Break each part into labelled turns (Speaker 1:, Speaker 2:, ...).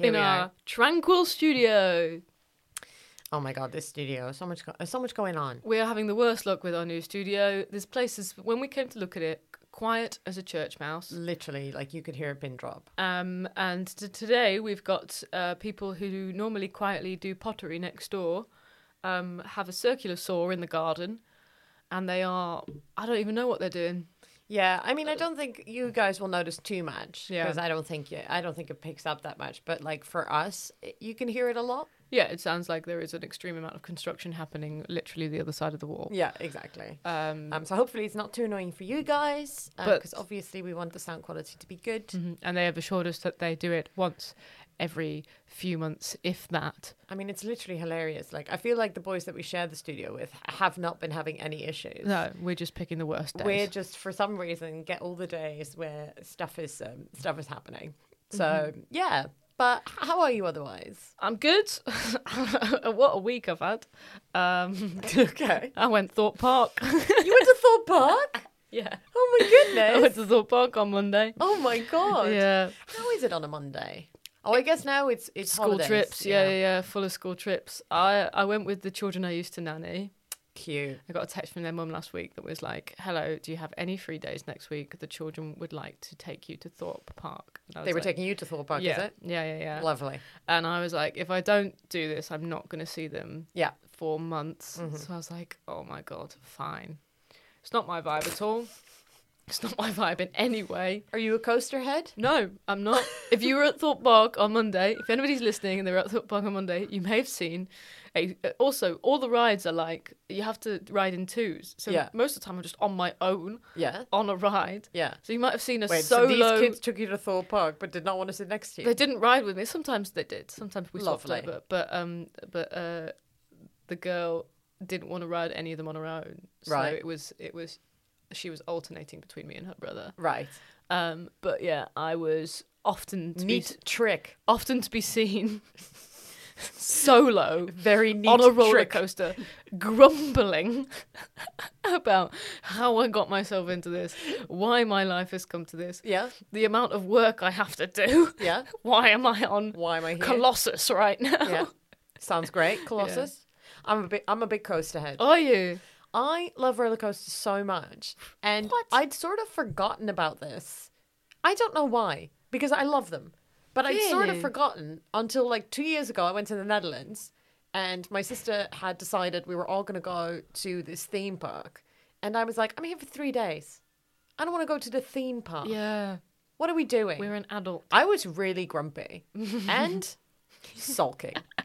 Speaker 1: Here
Speaker 2: in our
Speaker 1: are.
Speaker 2: tranquil studio.
Speaker 1: Oh my god, this studio, so much, so much going on.
Speaker 2: We are having the worst luck with our new studio. This place is, when we came to look at it, quiet as a church mouse.
Speaker 1: Literally, like you could hear a pin drop.
Speaker 2: Um, and t- today we've got uh, people who normally quietly do pottery next door, um, have a circular saw in the garden, and they are, I don't even know what they're doing.
Speaker 1: Yeah, I mean, I don't think you guys will notice too much
Speaker 2: Yeah.
Speaker 1: because I don't think you, I don't think it picks up that much. But like for us, it, you can hear it a lot.
Speaker 2: Yeah, it sounds like there is an extreme amount of construction happening literally the other side of the wall.
Speaker 1: Yeah, exactly.
Speaker 2: Um,
Speaker 1: Um, so hopefully it's not too annoying for you guys,
Speaker 2: But-
Speaker 1: because obviously we want the sound quality to be good.
Speaker 2: mhm, and they have assured us that they do it once every few months, if that.
Speaker 1: I mean, it's literally hilarious. Like, I feel like the boys that we share the studio with have not been having any issues.
Speaker 2: No, we're just picking the worst days.
Speaker 1: We're just for some reason get all the days where stuff is um, stuff is happening. So
Speaker 2: Mm-hmm.
Speaker 1: yeah, but how are you otherwise?
Speaker 2: I'm good. what a week I've had. Um,
Speaker 1: okay,
Speaker 2: I went Thorpe Park.
Speaker 1: you went to Thorpe Park.
Speaker 2: yeah.
Speaker 1: Oh my goodness.
Speaker 2: I went to Thorpe Park on Monday.
Speaker 1: Oh my god.
Speaker 2: Yeah.
Speaker 1: How is it on a Monday? Oh, I guess now it's it's
Speaker 2: School
Speaker 1: holidays.
Speaker 2: trips. Yeah, yeah, yeah. Full of school trips. I, I went with the children I used to nanny.
Speaker 1: Cute.
Speaker 2: I got a text from their mum last week that was like, "Hello, do you have any free days next week? The children would like to take you to Thorpe Park."
Speaker 1: They were
Speaker 2: like,
Speaker 1: taking you to Thorpe Park,
Speaker 2: yeah,
Speaker 1: is it?
Speaker 2: yeah, yeah, yeah.
Speaker 1: Lovely.
Speaker 2: And I was like, if I don't do this, I'm not going to see them
Speaker 1: Yeah.
Speaker 2: for months.
Speaker 1: Mm-hmm.
Speaker 2: So I was like, oh my god, fine. It's not my vibe at all. It's not my vibe in any way.
Speaker 1: Are you a coaster head?
Speaker 2: No, I'm not. if you were at Thorpe Park on Monday, if anybody's listening and they were at Thorpe Park on Monday, you may have seen. A, uh, also, all the rides are like you have to ride in twos. So
Speaker 1: Yeah.
Speaker 2: most of the time, I'm just on my own
Speaker 1: Yeah.
Speaker 2: on a ride.
Speaker 1: Yeah.
Speaker 2: So you might have seen a
Speaker 1: Wait,
Speaker 2: solo.
Speaker 1: so these kids took you to Thorpe Park but did not want to sit next to you?
Speaker 2: They didn't ride with me. Sometimes they did. Sometimes we swapped
Speaker 1: Lovely.
Speaker 2: over. But um, but uh, the girl didn't want to ride any of them on her own. So
Speaker 1: Right.
Speaker 2: it was it was she was alternating between me and her brother.
Speaker 1: Right.
Speaker 2: Um, but yeah, I was often to
Speaker 1: Neat
Speaker 2: be
Speaker 1: trick.
Speaker 2: often to be seen solo
Speaker 1: Very neat
Speaker 2: on a roller
Speaker 1: trick.
Speaker 2: coaster, grumbling about how I got myself into this, why my life has come to this,
Speaker 1: Yeah.
Speaker 2: the amount of work I have to do.
Speaker 1: Yeah.
Speaker 2: Why am I on
Speaker 1: Why am I here?
Speaker 2: Colossus right now?
Speaker 1: yeah. Sounds great. Colossus. I'm a big I'm a big coaster head.
Speaker 2: Are you?
Speaker 1: I love roller coasters so much. And
Speaker 2: What?
Speaker 1: I'd sort of forgotten about this. I don't know why, because I love them. But I'd sort of forgotten until like two years ago. I went to the Netherlands and my sister had decided we were all going to go to this theme park. and I was like, I'm here for three days. I don't want to go to the theme park.
Speaker 2: Yeah.
Speaker 1: What are we doing?
Speaker 2: We're an adult.
Speaker 1: I was really grumpy and sulking.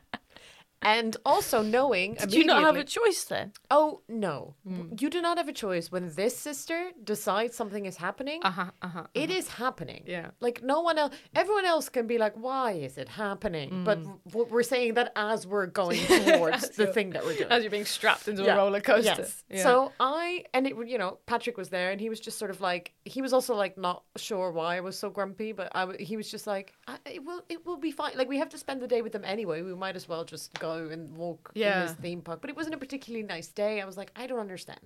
Speaker 1: And also knowing
Speaker 2: Did you not have a choice then?
Speaker 1: Oh no. You do not have a choice when this sister decides something is happening.
Speaker 2: Uh huh. Uh huh.
Speaker 1: It is happening.
Speaker 2: Yeah.
Speaker 1: Like no one else, everyone else can be like, why is it happening? But w- we're saying that as we're going towards the thing that we're doing.
Speaker 2: As you're being strapped into
Speaker 1: Yeah.
Speaker 2: a roller coaster.
Speaker 1: Yes.
Speaker 2: Yeah.
Speaker 1: So I, and it, you know, Patrick was there and he was just sort of like, he was also like not sure why I was so grumpy, but I, he was just like, I, it will, it will be fine. Like we have to spend the day with them anyway. We might as well just go and walk in
Speaker 2: Yeah.
Speaker 1: this theme park. But it wasn't a particularly nice day. I was like, I don't understand.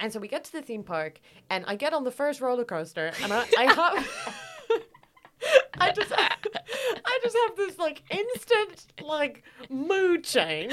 Speaker 1: And so we get to the theme park and I get on the first roller coaster and I, I have. I just, I just have this like instant like mood change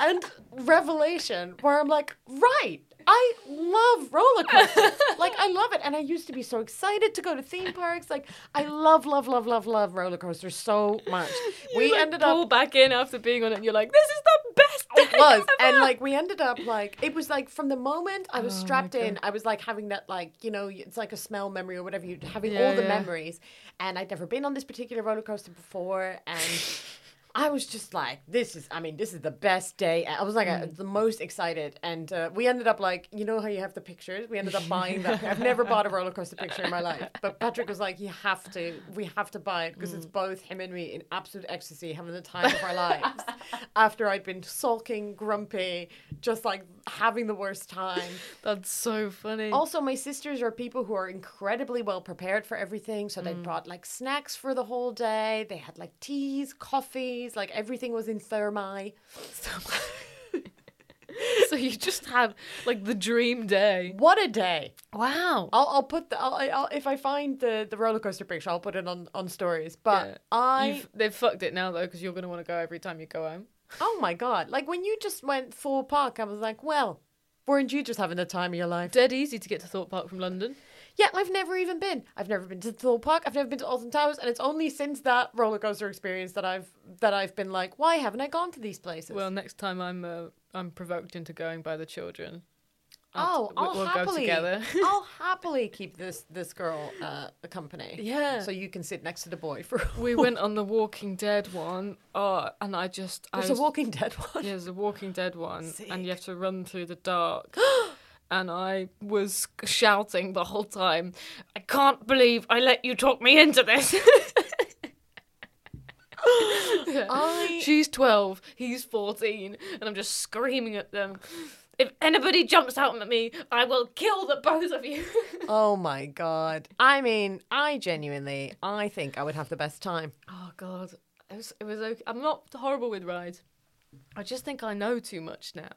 Speaker 1: and revelation where I'm like, right, I love roller coasters. like I love it, and I used to be so excited to go to theme parks. Like I love, love, love, love, love roller coasters so much. we
Speaker 2: like,
Speaker 1: ended
Speaker 2: pull
Speaker 1: up
Speaker 2: back in after being on it. and You're like, this is the best.
Speaker 1: it was and like we ended up like it was like from the moment i
Speaker 2: Oh
Speaker 1: was strapped in i was like having that like you know it's like a smell memory or whatever you having
Speaker 2: Yeah,
Speaker 1: all the
Speaker 2: yeah.
Speaker 1: memories and i'd never been on this particular roller coaster before and I was just like, this is, I mean, this is the best day. I was like, uh,
Speaker 2: Mm.
Speaker 1: the most excited. And uh, we ended up like, you know how you have the pictures? We ended up buying that. I've never bought a roller coaster picture in my life. But Patrick was like, you have to, we have to buy it because
Speaker 2: Mm.
Speaker 1: it's both him and me in absolute ecstasy, having the time of our lives. After I'd been sulking, grumpy, just like having the worst time.
Speaker 2: That's so funny.
Speaker 1: Also, my sisters are people who are incredibly well prepared for everything. So they
Speaker 2: Mm.
Speaker 1: brought like snacks for the whole day. They had like teas, coffees, like everything was in thermi.
Speaker 2: so you just had like the dream day.
Speaker 1: What a day!
Speaker 2: Wow.
Speaker 1: I'll, I'll put the I'll, I'll, if I find the the roller coaster picture, I'll put it on on stories. But
Speaker 2: Yeah.
Speaker 1: I
Speaker 2: You've, they've fucked it now though because you're gonna want to go every time you go home.
Speaker 1: oh my god! Like when you just went full park, I was like, well, weren't you just having the time of your life?
Speaker 2: Dead easy to get to Thorpe Park from London.
Speaker 1: Yeah, I've never even been. I've never been to Thorpe Park. I've never been to Alton Towers, and it's only since that roller coaster experience that I've that I've been like, why haven't I gone to these places?
Speaker 2: Well, next time I'm uh, I'm provoked into going by the children.
Speaker 1: oh, I'll
Speaker 2: we'll
Speaker 1: happily,
Speaker 2: together.
Speaker 1: I'll happily keep this this girl uh, a company.
Speaker 2: Yeah.
Speaker 1: so you can sit next to the boy for.
Speaker 2: We went on the Walking Dead one. Oh, and I just I
Speaker 1: There's
Speaker 2: was,
Speaker 1: a Walking Dead one.
Speaker 2: Yeah, there's a Walking Dead one, and you have to run through the dark. and I was shouting the whole time, "I can't believe I let you talk me into this."
Speaker 1: I
Speaker 2: She's twelve, he's fourteen, and I'm just screaming at them. If anybody jumps out at me, I will kill the both of you.
Speaker 1: oh my god. I mean, I genuinely, I think I would have the best time.
Speaker 2: oh God, it was. It was. Okay. I'm not horrible with rides. I just think I know too much now.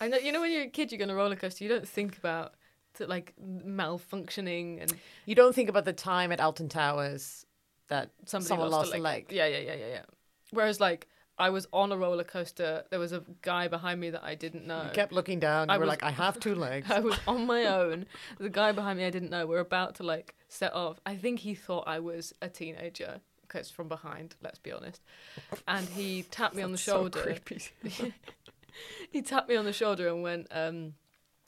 Speaker 2: I know. You know, when you're a kid, you go on a roller coaster. You don't think about to, like malfunctioning and
Speaker 1: You don't think about the time at Alton Towers that
Speaker 2: somebody
Speaker 1: someone
Speaker 2: lost, a leg. Yeah, yeah, yeah, yeah, yeah. Whereas like I was on a roller coaster, there was a guy behind me that I didn't know.
Speaker 1: You kept looking down. You
Speaker 2: I
Speaker 1: were
Speaker 2: was-
Speaker 1: like, I have two legs.
Speaker 2: I was on my own. The guy behind me I didn't know. We're about to like set off. I think he thought I was a teenager because from behind. Let's be honest. And he tapped me on the shoulder. he tapped me on the shoulder and went. Um,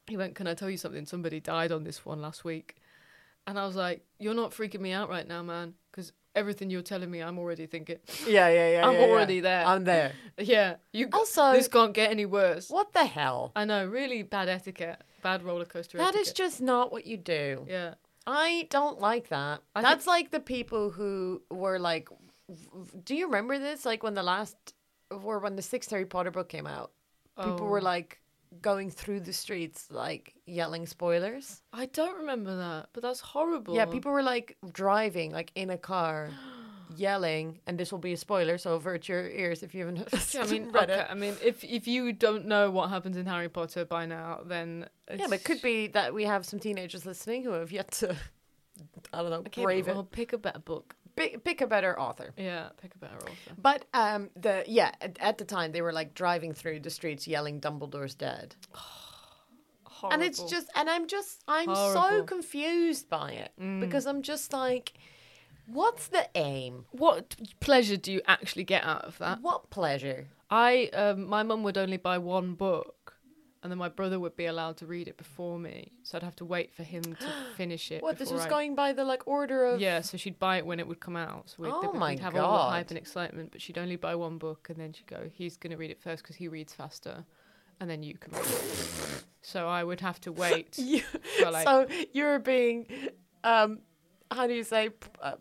Speaker 2: he went, "Can I tell you something? Somebody died on this one last week." And I was like, "You're not freaking me out right now, man, because everything you're telling me, I'm already thinking."
Speaker 1: Yeah, yeah, yeah.
Speaker 2: I'm
Speaker 1: yeah, yeah.
Speaker 2: already there.
Speaker 1: I'm there.
Speaker 2: Yeah, you.
Speaker 1: Also-
Speaker 2: this can't get any worse.
Speaker 1: What the hell?
Speaker 2: I know, really bad etiquette, bad roller coaster
Speaker 1: That
Speaker 2: etiquette.
Speaker 1: is just not what you do.
Speaker 2: yeah.
Speaker 1: I don't like that.
Speaker 2: I
Speaker 1: That's like the people who were like, do you remember this? Like when the last, or when the sixth Harry Potter book came out, people were
Speaker 2: Oh.
Speaker 1: like going through the streets like yelling spoilers.
Speaker 2: I don't remember that, but that's horrible.
Speaker 1: Yeah, people were like driving like in a car, yelling, and this will be a spoiler, so avert your ears if you haven't
Speaker 2: I mean,
Speaker 1: read
Speaker 2: okay,
Speaker 1: it.
Speaker 2: I mean, if if you don't know what happens in Harry Potter by now, then it's,
Speaker 1: Yeah, but it could be that we have some teenagers listening who have yet to, I don't know,
Speaker 2: Okay,
Speaker 1: brave
Speaker 2: well,
Speaker 1: it.
Speaker 2: pick a better book.
Speaker 1: Pick, pick a better author.
Speaker 2: Yeah, pick a better author.
Speaker 1: But um, the yeah, at, at the time they were like driving through the streets yelling "Dumbledore's dead,"
Speaker 2: Horrible.
Speaker 1: and it's just, and I'm just, I'm so
Speaker 2: Horrible. Mm.
Speaker 1: confused by it because I'm just like, what's the aim?
Speaker 2: what pleasure do you actually get out of that?
Speaker 1: What pleasure?
Speaker 2: I um, my mum would only buy one book, and then my brother would be allowed to read it before me. So I'd have to wait for him to finish it.
Speaker 1: What this was
Speaker 2: I-
Speaker 1: going by the like order of
Speaker 2: Yeah, so she'd buy it when it would come out. So we'd,
Speaker 1: Oh
Speaker 2: we'd
Speaker 1: my
Speaker 2: have all the hype and excitement, but she'd only buy one book and then she'd go, he's going to read it first because he reads faster, and then you can read it. so I would have to wait.
Speaker 1: You-
Speaker 2: for, like,
Speaker 1: so you're being, um, how do you say? Uh,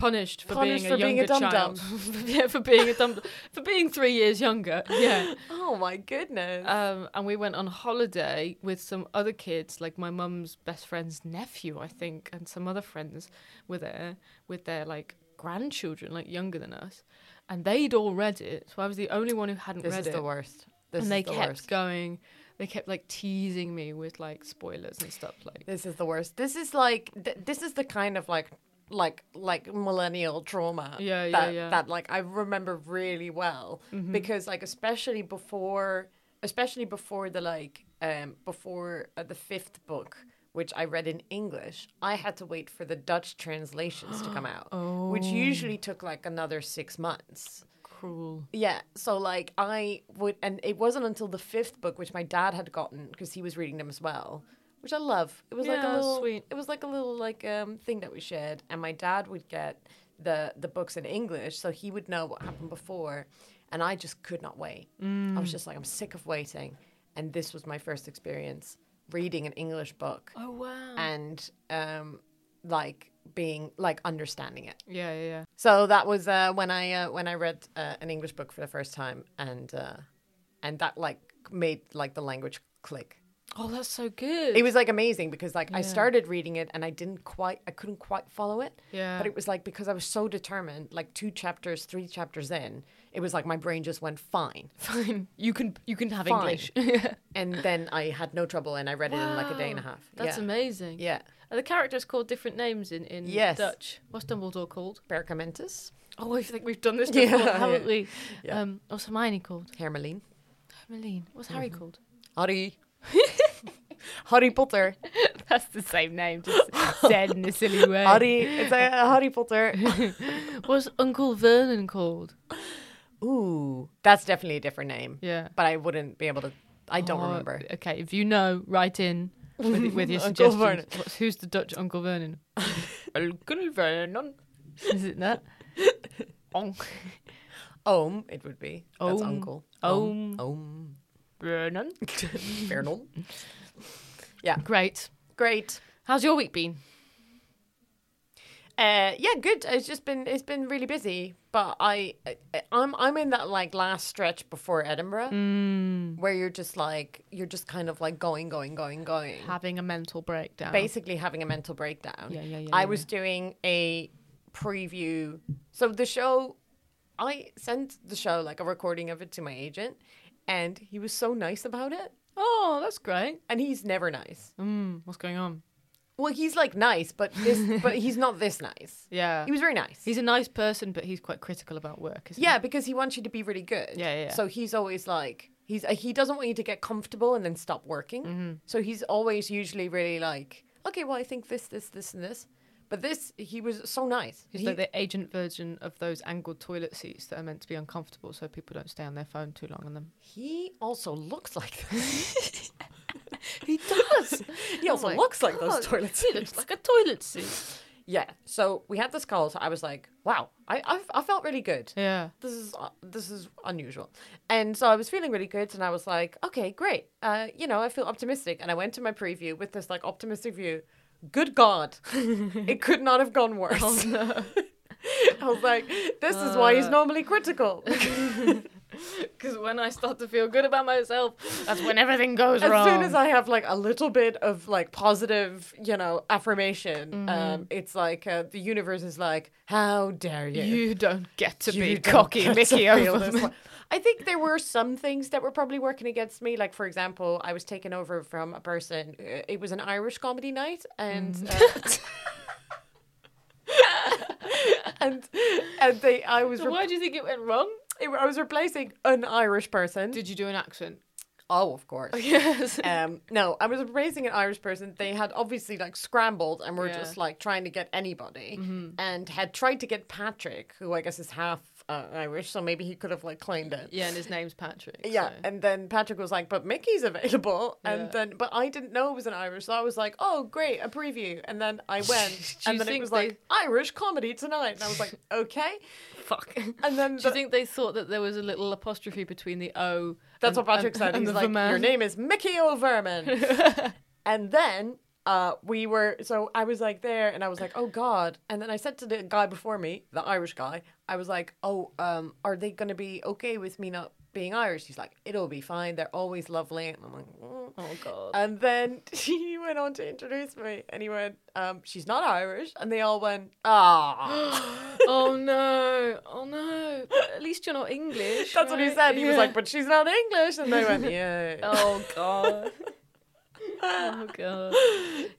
Speaker 2: punished for
Speaker 1: Punished
Speaker 2: being a
Speaker 1: being
Speaker 2: younger
Speaker 1: dum-dum.
Speaker 2: child. yeah, for being a dumb, for being three years younger. Yeah.
Speaker 1: oh my goodness!
Speaker 2: Um, and we went on holiday with some other kids, like my mum's best friend's nephew, I think, and some other friends were there with their like grandchildren, like younger than us, and they'd all read it. So I was the only one who hadn't
Speaker 1: this
Speaker 2: read it.
Speaker 1: This is the worst. This is the worst.
Speaker 2: and they
Speaker 1: the
Speaker 2: kept
Speaker 1: worst.
Speaker 2: going. They kept like teasing me with like spoilers and stuff. Like,
Speaker 1: This is the worst. This is like th- this is the kind of like like like millennial trauma.
Speaker 2: Yeah, yeah,
Speaker 1: that,
Speaker 2: yeah. Mm-hmm.
Speaker 1: That like I remember really well because like especially before especially before the like um before uh, the fifth book which I read in English, I had to wait for the Dutch translations to come out, which
Speaker 2: Oh.
Speaker 1: usually took like another six months.
Speaker 2: cruel.
Speaker 1: Yeah, so like I would, and it wasn't until the fifth book, which my dad had gotten because he was reading them as well, which I love. It was like a little,
Speaker 2: sweet.
Speaker 1: it was like a little like um thing that we shared, and my dad would get the the books in English, so he would know what happened before, and I just could not wait. I was just like, I'm sick of waiting, and this was my first experience reading an English book,
Speaker 2: Oh wow.
Speaker 1: and um like being like understanding it.
Speaker 2: yeah, yeah, yeah.
Speaker 1: So that was uh, when I uh, when I read uh, an English book for the first time, and uh, and that like made like the language click.
Speaker 2: Oh, that's so good.
Speaker 1: It was like amazing because like I
Speaker 2: Yeah.
Speaker 1: started reading it and I didn't quite I couldn't quite follow it.
Speaker 2: Yeah.
Speaker 1: But it was like because I was so determined, like two chapters, three chapters in, it was like my brain just went fine.
Speaker 2: fine. You can you can have
Speaker 1: Fine.
Speaker 2: English. yeah.
Speaker 1: And then I had no trouble and I read it in like a day and a
Speaker 2: Wow,
Speaker 1: half.
Speaker 2: That's
Speaker 1: yeah.
Speaker 2: amazing.
Speaker 1: Yeah.
Speaker 2: Are the characters called different names in, in
Speaker 1: Yes.
Speaker 2: Dutch? What's Dumbledore called?
Speaker 1: Perkamentus,
Speaker 2: Oh, I think we've done this
Speaker 1: Yeah,
Speaker 2: before, haven't
Speaker 1: yeah.
Speaker 2: we?
Speaker 1: Yeah.
Speaker 2: Um, what's Hermione called?
Speaker 1: Hermelien,
Speaker 2: Hermelien. What's Harry called?
Speaker 1: Harry, Harry Potter,
Speaker 2: That's the same name, just said in a silly way.
Speaker 1: Harry. It's a Harry Potter.
Speaker 2: What's Uncle Vernon called?
Speaker 1: Ooh, that's definitely a different name.
Speaker 2: Yeah.
Speaker 1: But I wouldn't be able to. I don't
Speaker 2: Oh,
Speaker 1: remember.
Speaker 2: Okay, if you know, write in with, with your
Speaker 1: Uncle
Speaker 2: suggestions.
Speaker 1: Vernon.
Speaker 2: What's, who's the Dutch Uncle Vernon? Uncle Vernon. Is it that? Uncle
Speaker 1: Ohm, it would be. That's
Speaker 2: Ohm.
Speaker 1: uncle.
Speaker 2: Ohm.
Speaker 1: Ohm.
Speaker 2: Vernon.
Speaker 1: Vernon.
Speaker 2: Great.
Speaker 1: Great.
Speaker 2: How's your week been?
Speaker 1: Uh, yeah, good. It's just been it's been really busy, but I I- I'm I'm in that like last stretch before Edinburgh,
Speaker 2: Mm.
Speaker 1: where you're just like you're just kind of like going, going, going, going.
Speaker 2: Having a mental breakdown.
Speaker 1: basically having a mental breakdown.
Speaker 2: Yeah, yeah, yeah,
Speaker 1: I
Speaker 2: yeah,
Speaker 1: was doing a preview. So the show, I sent the show like a recording of it to my agent, and he was so nice about it.
Speaker 2: Oh, that's great.
Speaker 1: And he's never nice.
Speaker 2: Mm, what's going on?
Speaker 1: Well, he's like nice, but this, but he's not this nice.
Speaker 2: Yeah.
Speaker 1: He was very nice.
Speaker 2: He's a nice person, but he's quite critical about work, isn't
Speaker 1: yeah, because he wants you to be really good.
Speaker 2: Yeah, yeah, yeah.
Speaker 1: So he's always like he's uh, he doesn't want you to get comfortable and then stop working.
Speaker 2: Mm-hmm.
Speaker 1: So he's always usually really like, okay, well, I think this, this, this, and this. But this, he was so nice.
Speaker 2: He's
Speaker 1: He-
Speaker 2: like the agent version of those angled toilet seats that are meant to be uncomfortable so people don't stay on their phone too long on them.
Speaker 1: He also looks like this.
Speaker 2: He does.
Speaker 1: he also
Speaker 2: my
Speaker 1: looks like those toilet
Speaker 2: He
Speaker 1: seats.
Speaker 2: looks like a toilet seat.
Speaker 1: yeah. So we had this call. So I was like, wow, I I, I felt really good.
Speaker 2: Yeah.
Speaker 1: This is uh, this is unusual, and so I was feeling really good, and I was like, okay, great. Uh, you know, I feel optimistic, and I went to my preview with this like optimistic view. Good God, it could not have gone worse. I was like, this is why he's normally critical.
Speaker 2: Because when I start to feel good about myself, that's when everything goes
Speaker 1: as
Speaker 2: wrong.
Speaker 1: As soon as I have like a little bit of like positive, you know, affirmation,
Speaker 2: Mm-hmm.
Speaker 1: um, it's like uh, the universe is like, how dare you?
Speaker 2: you don't get to
Speaker 1: You
Speaker 2: be cocky Mickey over
Speaker 1: this
Speaker 2: me.
Speaker 1: way. I think there were some things that were probably working against me. Like, for example, I was taken over from a person. uh, It was an Irish comedy night, and
Speaker 2: Mm.
Speaker 1: uh, and and they, I was,
Speaker 2: So why do you think it went wrong?
Speaker 1: re- I was replacing an Irish person.
Speaker 2: Did you do an accent?
Speaker 1: oh, of course.
Speaker 2: Yes.
Speaker 1: Um, no, I was replacing an Irish person. They had obviously like scrambled and were
Speaker 2: Yeah.
Speaker 1: just like trying to get anybody, and had tried to get Patrick, who I guess is half uh, Irish, so maybe he could have like claimed it.
Speaker 2: Yeah, and his name's Patrick.
Speaker 1: Yeah,
Speaker 2: so-
Speaker 1: and then Patrick was like, "But Mickey's available," and
Speaker 2: Yeah.
Speaker 1: then but I didn't know it was an Irish, so I was like, "Oh, great, a preview." And then I went, and then it was
Speaker 2: they-
Speaker 1: like Irish comedy tonight, and I was like, "Okay."
Speaker 2: fuck.
Speaker 1: And then
Speaker 2: Do you think they thought that there was a little apostrophe between the O?
Speaker 1: That's
Speaker 2: and-
Speaker 1: what Patrick
Speaker 2: and-
Speaker 1: said.
Speaker 2: and
Speaker 1: He's
Speaker 2: the
Speaker 1: like? "Your name is Mickey O'Verman," and then. Uh, we were so I was like there and I was like, oh god. And then I said to the guy before me, the Irish guy, I was like, oh, um, are they gonna be okay with me not being Irish? He's like, it'll be fine. They're always lovely. And I'm like, mm.
Speaker 2: Oh god.
Speaker 1: And then he went on to introduce me and he went, um, she's not Irish. And they all went, ah.
Speaker 2: oh no. Oh no. But at least you're not English.
Speaker 1: That's what he said. He was like, but she's not English. And they went, yeah.
Speaker 2: Oh god. Oh god.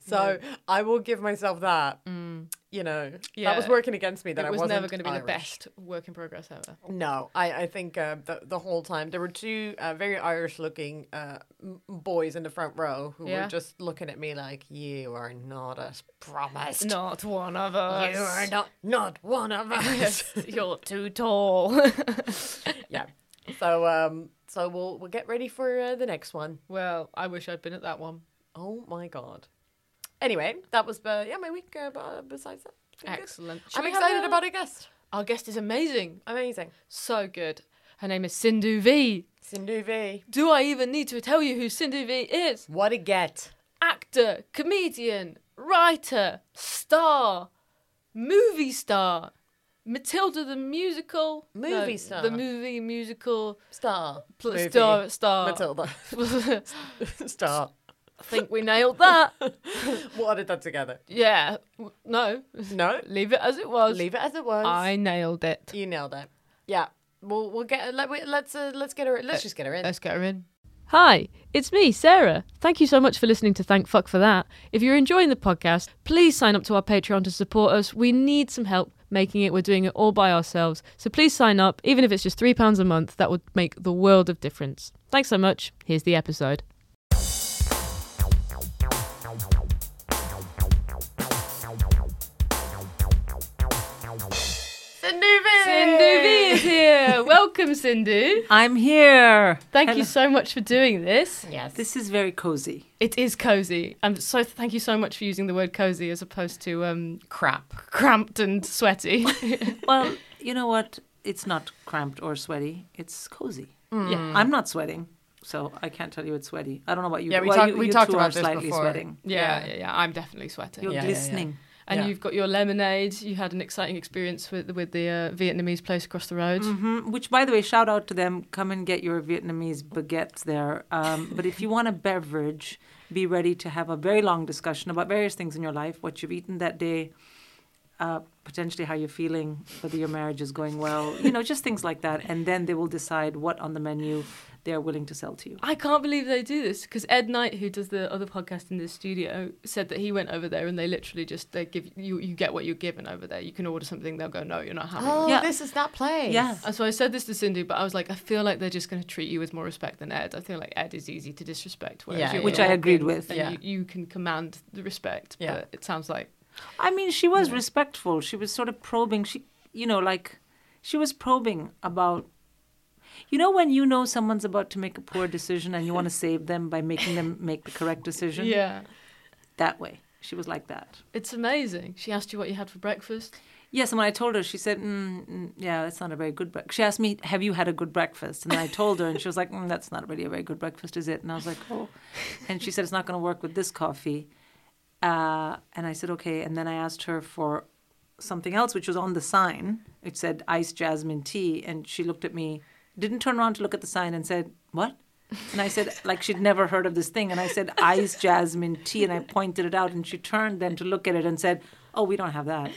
Speaker 1: So I will give myself that. You know, that was working against me that
Speaker 2: it
Speaker 1: I
Speaker 2: was
Speaker 1: wasn't
Speaker 2: never going to be the best work in progress ever.
Speaker 1: No, I, I think uh, the the whole time there were two uh, very Irish looking uh, boys in the front row who
Speaker 2: Yeah.
Speaker 1: were just looking at me like, "You are not as promised.
Speaker 2: Not one of us.
Speaker 1: you are not not one of us."
Speaker 2: You're too tall.
Speaker 1: yeah. So um, so we'll we'll get ready for uh, the next one.
Speaker 2: well, I wish I'd been at that one.
Speaker 1: Oh my god. Anyway, that was uh, yeah my week. Uh, b- besides that, it's been good.
Speaker 2: Excellent. Should
Speaker 1: I'm excited
Speaker 2: a-
Speaker 1: about a guest.
Speaker 2: Our guest is amazing.
Speaker 1: Amazing.
Speaker 2: So good. Her name is Sindhu Vee.
Speaker 1: Sindhu Vee.
Speaker 2: Do I even need to tell you who Sindhu Vee is?
Speaker 1: What a get.
Speaker 2: Actor, comedian, writer, star, movie star, Matilda the musical,
Speaker 1: Movie
Speaker 2: No,
Speaker 1: star.
Speaker 2: the movie musical
Speaker 1: Star.
Speaker 2: pl-
Speaker 1: Movie.
Speaker 2: star star.
Speaker 1: Matilda. Star.
Speaker 2: I think we nailed that.
Speaker 1: We'll edit that together.
Speaker 2: yeah, no,
Speaker 1: No.
Speaker 2: leave it as it was.
Speaker 1: Leave it as it was.
Speaker 2: I nailed it.
Speaker 1: You nailed it. Yeah. We'll we'll get let we, let's uh, let's get her let's just get her in.
Speaker 2: Let's get her in. Hi, it's me, Sarah. Thank you so much for listening to Thank Fuck for That. If you're enjoying the podcast, please sign up to our Patreon to support us. We need some help making it. We're doing it all by ourselves. So please sign up, even if it's just £3 a month. That would make the world of difference. Thanks so much. Here's the episode.
Speaker 1: Sindhu Vee.
Speaker 2: Sindhu Vee is here. Welcome, Sindhu.
Speaker 3: I'm here.
Speaker 2: Thank you so much for doing this.
Speaker 1: Yes.
Speaker 3: This is very cozy.
Speaker 2: It is cozy. I'm so thank you so much for using the word cozy as opposed to um,
Speaker 1: crap.
Speaker 2: cramped and sweaty.
Speaker 3: Well, you know what? It's not cramped or sweaty. It's cozy.
Speaker 2: yeah.
Speaker 3: I'm not sweating, so I can't tell you it's sweaty. I don't know about you.
Speaker 1: Yeah, we
Speaker 3: well,
Speaker 1: talk-
Speaker 3: you,
Speaker 1: we
Speaker 3: you
Speaker 1: talked
Speaker 3: two
Speaker 1: about
Speaker 3: are
Speaker 1: this
Speaker 3: slightly
Speaker 1: before.
Speaker 3: sweating.
Speaker 2: Yeah, yeah, yeah. I'm definitely sweating.
Speaker 3: You're
Speaker 1: Yeah, yeah, yeah.
Speaker 2: And
Speaker 1: Yeah.
Speaker 2: you've got your lemonade. You had an exciting experience with with the uh, Vietnamese place across the road.
Speaker 3: Mhm. Which, by the way, shout out to them. Come and get your Vietnamese baguettes there. Um, but if you want a beverage, be ready to have a very long discussion about various things in your life, what you've eaten that day, uh, potentially how you're feeling, whether your marriage is going well, you know, just things like that. And then they will decide what on the menu they're willing to sell to you.
Speaker 2: I can't believe they do this because Ed Knight, who does the other podcast in this studio, said that he went over there and they literally just they give you you get what you're given over there. You can order something, they'll go, no, you're not having.
Speaker 1: Oh,
Speaker 2: it.
Speaker 3: Yeah.
Speaker 1: this is that place.
Speaker 3: Yeah.
Speaker 2: And so I said this to Sindhu, but I was like, I feel like they're just going to treat you with more respect than Ed. I feel like Ed is easy to disrespect,
Speaker 1: Yeah,
Speaker 3: Which I
Speaker 2: walking
Speaker 3: agreed with.
Speaker 1: Yeah.
Speaker 2: you, you can command the respect.
Speaker 1: Yeah.
Speaker 2: But it sounds like
Speaker 3: I mean, she was respectful. She was sort of probing. She, you know, like she was probing about. You know when you know someone's about to make a poor decision and you want to save them by making them make the correct decision?
Speaker 2: yeah,
Speaker 3: That way. She was like that.
Speaker 2: it's amazing. She asked you what you had for breakfast.
Speaker 3: Yes, and when I told her, she said, mm, mm, "Yeah, that's not a very good breakfast." She asked me, "Have you had a good breakfast?" And I told her, and she was like, mm, "That's not really a very good breakfast, is it?" And I was like, "Oh," and she said, "It's not going to work with this coffee." Uh, and I said, "Okay." And then I asked her for something else, which was on the sign. It said iced jasmine tea, and she looked at me, didn't turn around to look at the sign, and said, "What?" And I said, like she'd never heard of this thing. And I said, iced jasmine tea. And I pointed it out. And she turned then to look at it and said, oh, we don't have that.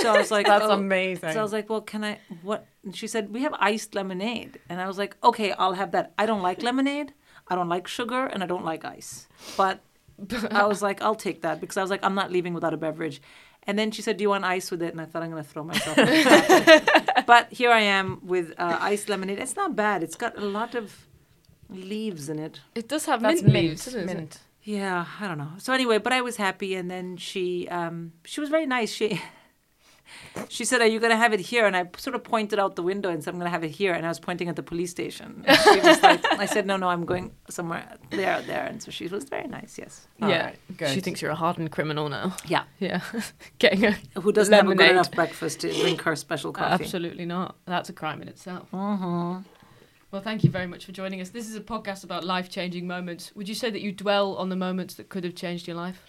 Speaker 3: So I was like,
Speaker 1: That's
Speaker 3: oh.
Speaker 1: amazing.
Speaker 3: So I was like, well, can I, what? And she said, we have iced lemonade. And I was like, okay, I'll have that. I don't like lemonade. I don't like sugar and I don't like ice. But I was like, I'll take that because I was like, I'm not leaving without a beverage. And then she said, do you want ice with it? And I thought I'm going to throw myself. in the bathroom. but here I am with uh, iced lemonade. It's not bad. It's got a lot of leaves in it.
Speaker 2: It does have
Speaker 1: That's
Speaker 2: mint,
Speaker 1: mint.
Speaker 2: leaves, doesn't it?
Speaker 1: mint.
Speaker 3: Yeah, I don't know. So anyway, but I was happy, and then she um, she was very nice. She she said, "Are you going to have it here?" And I sort of pointed out the window and said, "I'm going to have it here." And I was pointing at the police station. And she was like, "I said, no, no, I'm going somewhere there, there." And so she was very nice. Yes.
Speaker 2: yeah.
Speaker 1: right.
Speaker 2: She thinks you're a hardened criminal now.
Speaker 3: Yeah.
Speaker 2: Yeah. Getting a
Speaker 3: Who doesn't have a
Speaker 2: lemonade.
Speaker 3: good enough breakfast to drink her special uh, coffee?
Speaker 2: Absolutely not. That's a crime in itself. Mm-hmm. Well, thank you very much for joining us. This is a podcast about life changing moments. Would you say that you dwell on the moments that could have changed your life?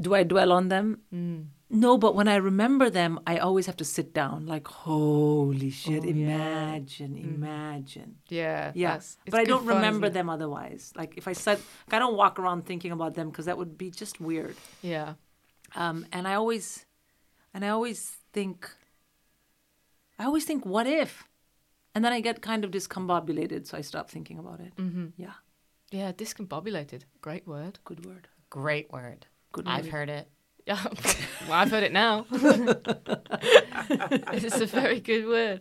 Speaker 3: Do I dwell on them?
Speaker 2: Mm.
Speaker 3: No, but when I remember them, I always have to sit down. Like, holy shit!
Speaker 2: Oh, yeah. Mm-hmm.
Speaker 3: imagine, imagine.
Speaker 2: Yeah.
Speaker 3: Yeah, but I don't
Speaker 2: fun,
Speaker 3: remember them otherwise. Like if I said, I don't walk around thinking about them because that would be just weird.
Speaker 2: Yeah.
Speaker 3: Um, and I always, and I always think, I always think, what if? And then I get kind of discombobulated, so I stop thinking about it. Mm-hmm. Yeah,
Speaker 2: Yeah. Discombobulated. Great word.
Speaker 3: good word.
Speaker 1: Great word.
Speaker 3: Good
Speaker 1: I've
Speaker 3: word.
Speaker 1: heard it.
Speaker 2: Yeah. well, I've heard it now. it's a very good word.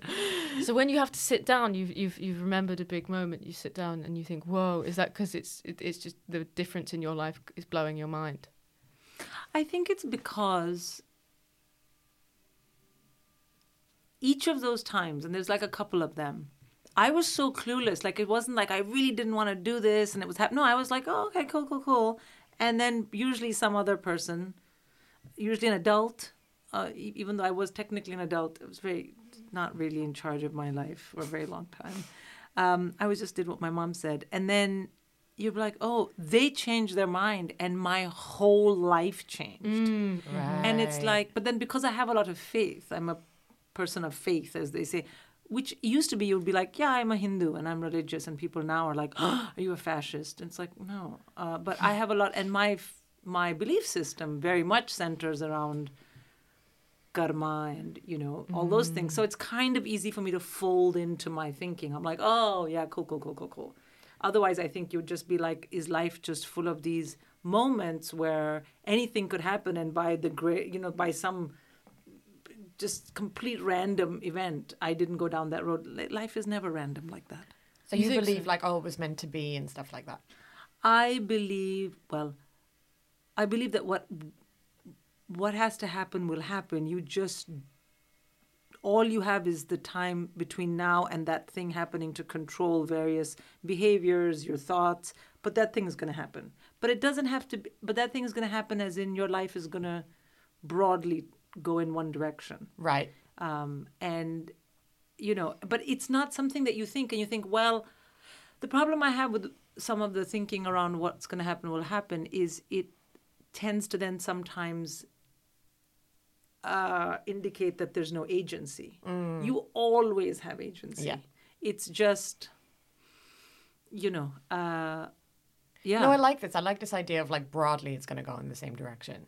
Speaker 2: So when you have to sit down, you've you've you've remembered a big moment. You sit down and you think, "Whoa!" Is that because it's it, it's just the difference in your life is blowing your mind?
Speaker 3: I think it's because each of those times, and there's like a couple of them, I was so clueless. Like it wasn't like I really didn't want to do this and it was happening. No, I was like, oh, okay, cool, cool, cool. And then usually some other person, usually an adult, uh, e- even though I was technically an adult, I was very not really in charge of my life for a very long time. Um, I was just did what my mom said, and then you're like, oh, they changed their mind, and my whole life changed.
Speaker 1: Right.
Speaker 3: And it's like, but then because I have a lot of faith, I'm a person of faith, as they say, which used to be you'd be like, yeah, I'm a Hindu and I'm religious, and people now are like, oh, are you a fascist? And it's like, no, uh, but I have a lot, and my my belief system very much centers around karma and you know all those things. So it's kind of easy for me to fold into my thinking. I'm like, oh yeah, cool, cool, cool, cool, cool. Otherwise, I think you'd just be like, is life just full of these moments where anything could happen, and by the great, you know, by some just complete random event, I didn't go down that road. Life is never random like that.
Speaker 1: So
Speaker 2: You
Speaker 1: you, believe
Speaker 2: so?
Speaker 1: like oh it was meant to be and stuff like that.
Speaker 3: I believe, well, I believe that what what has to happen will happen. You just all you have is the time between now and that thing happening to control various behaviors, your thoughts, but that thing is going to happen. But it doesn't have to be, but that thing is going to happen as in your life is going to broadly go in one direction
Speaker 1: Right.
Speaker 3: um, and you know but it's not something that you think and you think well the problem i have with some of the thinking around what's going to happen will happen is it tends to then sometimes uh, indicate that there's no agency you always have agency
Speaker 1: Yeah.
Speaker 3: it's just you know uh, yeah
Speaker 1: No, I like this. I like this idea of like broadly it's going to go in the same direction.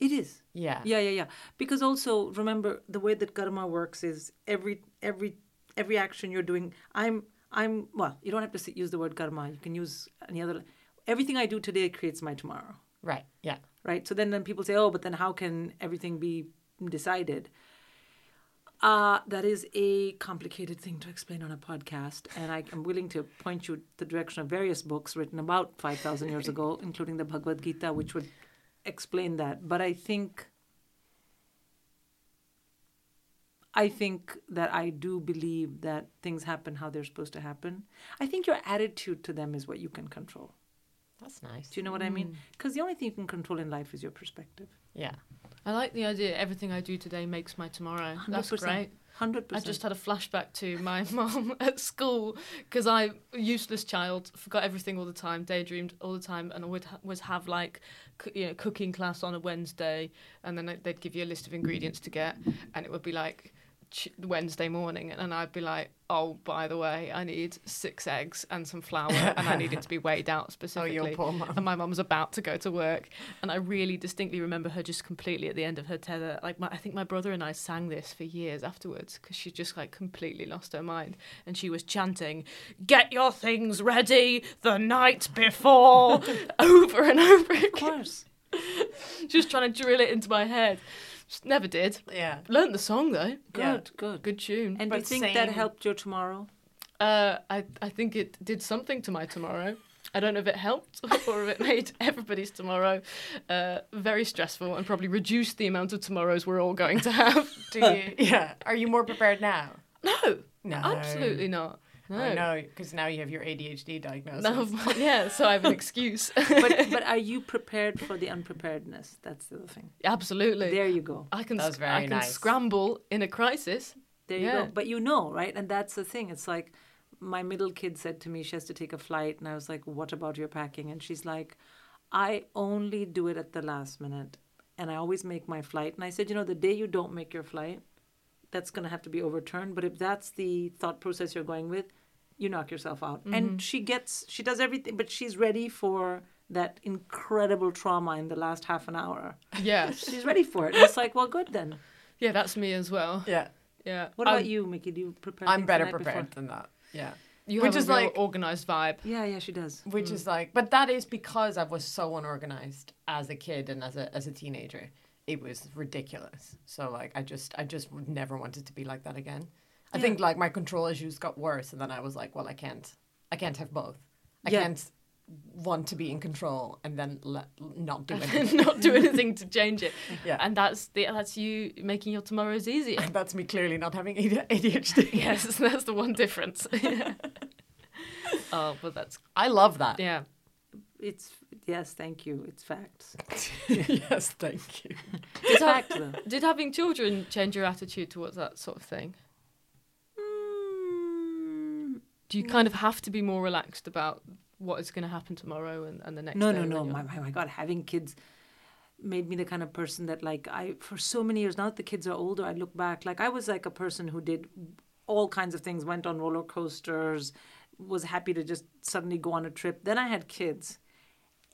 Speaker 3: It is
Speaker 1: Yeah.
Speaker 3: Yeah, yeah, yeah. Because also remember the way that karma works is every every every action you're doing. I'm I'm well. You don't have to use the word karma. You can use any other. Everything I do today creates my tomorrow,
Speaker 1: Right. Yeah.
Speaker 3: right? So then then people say, oh, but then how can everything be decided? Uh, that is a complicated thing to explain on a podcast, and I am willing to point you the direction of various books written about 5,000 years ago, including the Bhagavad Gita, which would explain that. But I think I think that I do believe that things happen how they're supposed to happen. I think your attitude to them is what you can control.
Speaker 1: That's nice.
Speaker 3: Do you know what I mean? Mm. Because the only thing you can control in life is your perspective.
Speaker 1: Yeah.
Speaker 2: I like the idea. Everything I do today makes my tomorrow. That's
Speaker 3: 100%.
Speaker 2: great.
Speaker 3: Hundred
Speaker 2: I just had a flashback to my mom at school because I, useless child, forgot everything all the time, daydreamed all the time, and I would ha- was have like, coo- you know, cooking class on a Wednesday, and then they- they'd give you a list of ingredients to get, and it would be like Wednesday morning, and I'd be like, oh, by the way, I need six eggs and some flour, and I need it to be weighed out oh, specifically.
Speaker 1: poor mum.
Speaker 2: And my mum was about to go to work, and I really distinctly remember her just completely at the end of her tether. Like my, I think my brother and I sang this for years afterwards because she just like completely lost her mind, and she was chanting, "Get your things ready the night before," over and over again.
Speaker 3: Of course.
Speaker 2: Just trying to drill it into my head. Just never did.
Speaker 1: Yeah.
Speaker 2: Learned the song though.
Speaker 3: Good,
Speaker 1: Yeah.
Speaker 3: good.
Speaker 2: Good tune.
Speaker 3: And do you
Speaker 1: But
Speaker 3: think that helped your tomorrow?
Speaker 2: Uh, I I think it did something to my tomorrow. I don't know if it helped or if it made everybody's tomorrow uh, very stressful and probably reduced the amount of tomorrows we're all going to have.
Speaker 1: Do you? yeah. Are you more prepared now?
Speaker 2: No,
Speaker 1: No.
Speaker 2: absolutely not. No,
Speaker 1: I know, because now you have your ADHD diagnosis.
Speaker 2: No, yeah, so I have an excuse.
Speaker 3: But but are you prepared for the unpreparedness? That's the other thing.
Speaker 2: Absolutely.
Speaker 3: There you go.
Speaker 2: I can
Speaker 1: That's
Speaker 2: sc-
Speaker 1: very
Speaker 2: I can
Speaker 1: nice.
Speaker 2: scramble in a crisis.
Speaker 3: There you go. But you know, right? And that's the thing. It's like my middle kid said to me she has to take a flight, and I was like, "What about your packing?" And she's like, "I only do it at the last minute, and I always make my flight." And I said, "You know, the day you don't make your flight, that's going to have to be overturned. But if that's the thought process you're going with, you knock yourself out." And mm-hmm. she gets, she does everything, but she's ready for that incredible trauma in the last half an hour.
Speaker 2: Yeah,
Speaker 3: She's ready for it. And it's like, well, good then.
Speaker 2: yeah, that's me as well.
Speaker 1: Yeah.
Speaker 2: Yeah.
Speaker 3: What about
Speaker 2: I'm-
Speaker 3: you, Mickey? Do you prepare?
Speaker 1: I'm better
Speaker 3: night before?
Speaker 1: prepared than that. Yeah.
Speaker 2: You
Speaker 1: Which
Speaker 2: have
Speaker 1: is
Speaker 2: a real
Speaker 1: like-
Speaker 2: organized vibe.
Speaker 3: Yeah, yeah, she does.
Speaker 1: Which mm. is like, but that is because I was so unorganized as a kid and as a as a teenager. It was ridiculous. So like, I just I just never wanted to be like that again. I think like my control issues got worse, and then I was like, well, I can't, I can't have both. I
Speaker 3: Yeah.
Speaker 1: can't want to be in control and then let, not do anything.
Speaker 2: not do anything to change it.
Speaker 1: Yeah.
Speaker 2: And that's the that's you making your tomorrows easier.
Speaker 1: That's me clearly not having ADHD.
Speaker 2: yes, that's the one difference. oh, but that's
Speaker 1: I love that.
Speaker 2: yeah.
Speaker 3: It's yes, thank you. It's facts.
Speaker 1: yes, thank you.
Speaker 3: It's fact.
Speaker 2: Did having children change your attitude towards that sort of thing?
Speaker 3: Mm,
Speaker 2: Do you kind of have to be more relaxed about what is going to happen tomorrow and, and the next
Speaker 3: no,
Speaker 2: day?
Speaker 3: no, no. My, my my God, having kids made me the kind of person that like I for so many years now that the kids are older, I look back like I was like a person who did all kinds of things, went on roller coasters, was happy to just suddenly go on a trip. Then I had kids.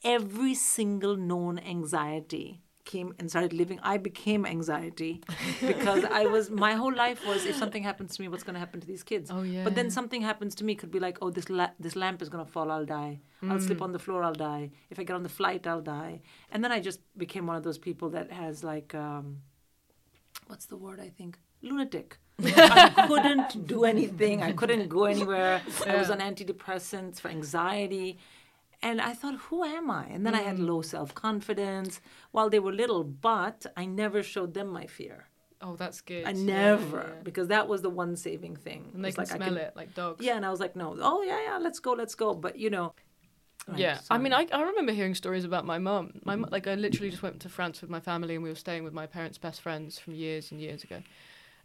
Speaker 3: Every single known anxiety came and started living. I became anxiety because I was my whole life was if something happens to me, what's going to happen to these kids?
Speaker 2: Oh, yeah.
Speaker 3: But then something happens to me could be like, oh, this la- this lamp is going to fall, I'll die. I'll slip
Speaker 2: Mm.
Speaker 3: on the floor, I'll die. If I get on the flight, I'll die. And then I just became one of those people that has like, um, what's the word? I think lunatic. I couldn't do anything. I couldn't go anywhere. I was on antidepressants for anxiety. And I thought, who am I? And then I
Speaker 2: Mm.
Speaker 3: had low self confidence while they were little, but I never showed them my fear.
Speaker 2: Oh, that's good.
Speaker 3: I never,
Speaker 2: yeah.
Speaker 3: because that was the one saving thing.
Speaker 2: And they can
Speaker 3: like I
Speaker 2: smell
Speaker 3: could-
Speaker 2: it like dogs.
Speaker 3: Yeah, and I was like, no, oh yeah, yeah, let's go, let's go. But you know, Right,
Speaker 2: yeah, I mean, I, I remember hearing stories about my mum. My mu- like I literally just went to France with my family, and we were staying with my parents' best friends from years and years ago,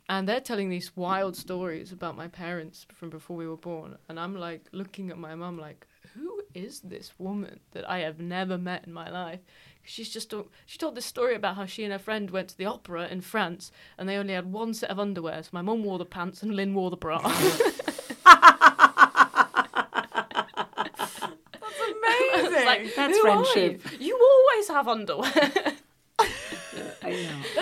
Speaker 2: and they're telling these wild stories about my parents from before we were born, and I'm like looking at my mum like, who is this woman that I have never met in my life? She's just a- she told this story about how she and her friend went to the opera in France, and they only had one set of underwear. So my mum wore the pants, and Lynn wore the bra.
Speaker 1: That's amazing.
Speaker 2: like,
Speaker 3: That's friendship."
Speaker 2: You? You always have underwear.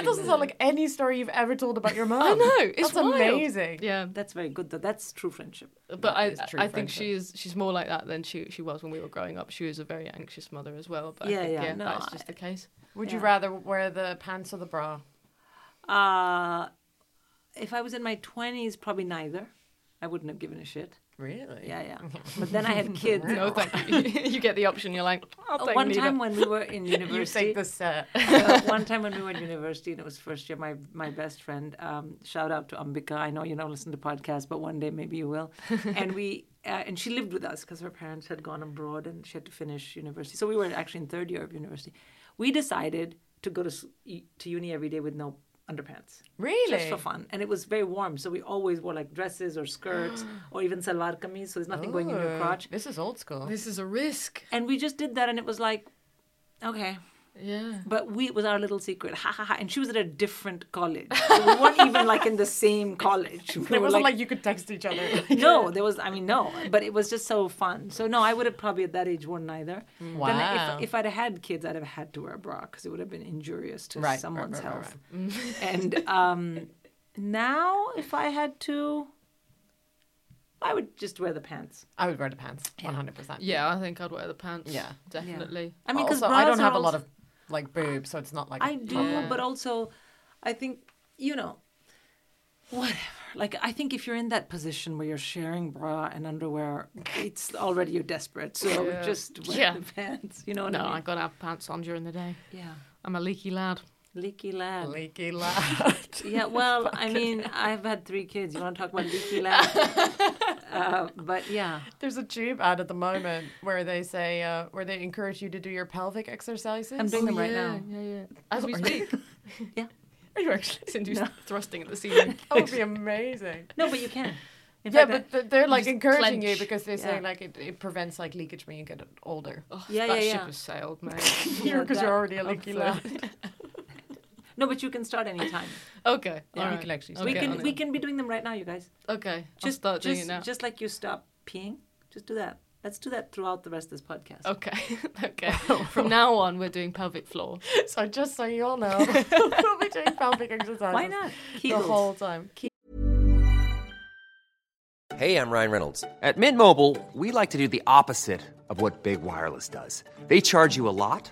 Speaker 3: I know.
Speaker 1: that doesn't sound like any story you've ever told about your mom.
Speaker 2: I know. It's
Speaker 1: That's
Speaker 2: wild.
Speaker 1: amazing.
Speaker 2: Yeah,
Speaker 3: That's very good though. That's true friendship.
Speaker 2: but I
Speaker 1: is true
Speaker 2: I think
Speaker 1: friendship.
Speaker 2: she is she's more like that than she she was when we were growing up. She was a very anxious mother as well. But
Speaker 3: Yeah,
Speaker 2: I think,
Speaker 3: yeah,
Speaker 2: yeah,
Speaker 3: no,
Speaker 2: that's just
Speaker 3: I-
Speaker 2: the case.
Speaker 1: Would you rather wear the pants or the bra?
Speaker 3: Uh if I was in my twenties, probably neither. I wouldn't have given a shit.
Speaker 1: Really?
Speaker 3: Yeah, yeah. But then I had kids.
Speaker 2: No, thank you. you get the option. You're like, I'll take
Speaker 3: One
Speaker 2: neither.
Speaker 3: time when we were in university.
Speaker 1: You
Speaker 3: university,
Speaker 1: take the set.
Speaker 3: uh, one time when we were in university and it was first year, my my best friend, um, shout out to Ambika. I know you don't listen to podcasts, but one day maybe you will. and we uh, and she lived with us because her parents had gone abroad and she had to finish university. So we were actually in third year of university. We decided to go to s- to uni every day with no underpants.
Speaker 1: Really?
Speaker 3: Just for fun. And it was very warm. So we always wore like dresses or skirts or even salwar kameez. So there's nothing going in your
Speaker 1: Oh,
Speaker 3: crotch.
Speaker 1: This is old school.
Speaker 2: This is a risk.
Speaker 3: And we just did that and it was like, okay.
Speaker 2: Yeah.
Speaker 3: But we it was our little secret. Ha ha ha. And she was at a different college. So we weren't even like in the same college. We
Speaker 1: It wasn't like, you could text each other.
Speaker 3: no, there was. I mean, no, but it was just so fun. So no, I would have probably at that age worn neither. Then
Speaker 1: Wow.
Speaker 3: if, if I'd have had kids, I'd have had to wear a bra because it would have been injurious to
Speaker 1: Right, right,
Speaker 3: someone's
Speaker 1: right, right,
Speaker 3: health. and um, now, if I had to, I would just wear the pants.
Speaker 1: I would wear the pants, one hundred percent.
Speaker 2: Yeah, I think I'd wear the pants.
Speaker 1: Yeah.
Speaker 2: definitely.
Speaker 3: I mean, because
Speaker 1: also, I don't have
Speaker 3: are
Speaker 1: a lot of like boobs, so it's not like
Speaker 3: I do,
Speaker 2: Yeah.
Speaker 3: but also, I think you know, whatever. like I think if you're in that position where you're sharing bra and underwear, it's already you're desperate. So
Speaker 2: Yeah.
Speaker 3: just wear
Speaker 2: Yeah.
Speaker 3: the pants. You know what
Speaker 2: No,
Speaker 3: I
Speaker 2: I gotta have pants on during the day.
Speaker 3: yeah.
Speaker 2: I'm a leaky lad.
Speaker 3: Leaky lad.
Speaker 1: Leaky lad.
Speaker 3: Yeah, well, I mean, I've had three kids. You want to talk about leaky lad? uh, but yeah,
Speaker 1: There's a tube ad at the moment where they say uh, where they encourage you to do your pelvic exercises.
Speaker 3: I'm doing them right
Speaker 2: yeah,
Speaker 3: now.
Speaker 2: Yeah, yeah. As we speak.
Speaker 3: Yeah.
Speaker 1: Are you actually?
Speaker 2: Sindhu's thrusting at the ceiling.
Speaker 1: That would be amazing.
Speaker 3: No, but you can. In
Speaker 1: yeah,
Speaker 3: fact,
Speaker 1: but they're like
Speaker 2: just
Speaker 1: encouraging you because they say
Speaker 3: Yeah.
Speaker 1: like it, it prevents like leakage when you get older.
Speaker 2: Oh,
Speaker 3: Yeah,
Speaker 2: that
Speaker 3: yeah,
Speaker 2: ship
Speaker 3: yeah.
Speaker 2: has sailed, mate.
Speaker 1: Because
Speaker 3: that-
Speaker 1: you're already a
Speaker 3: of,
Speaker 1: leaky lad.
Speaker 3: No, but you can start anytime.
Speaker 2: okay.
Speaker 1: Yeah,
Speaker 2: all
Speaker 1: we can actually
Speaker 2: I'll
Speaker 3: we can
Speaker 2: on
Speaker 3: we can be doing them right now, you guys.
Speaker 2: Okay. Just
Speaker 3: Just
Speaker 2: start doing it now.
Speaker 3: just like you stop peeing, just do that. Let's do that throughout the rest of this podcast.
Speaker 2: Okay. okay. From now on, we're doing pelvic floor.
Speaker 1: so just so you all know, we'll be doing pelvic exercises.
Speaker 3: Why not?
Speaker 1: The whole time.
Speaker 4: Hey, I'm Ryan Reynolds. At Mint Mobile, we like to do the opposite of what Big Wireless does. They charge you a lot,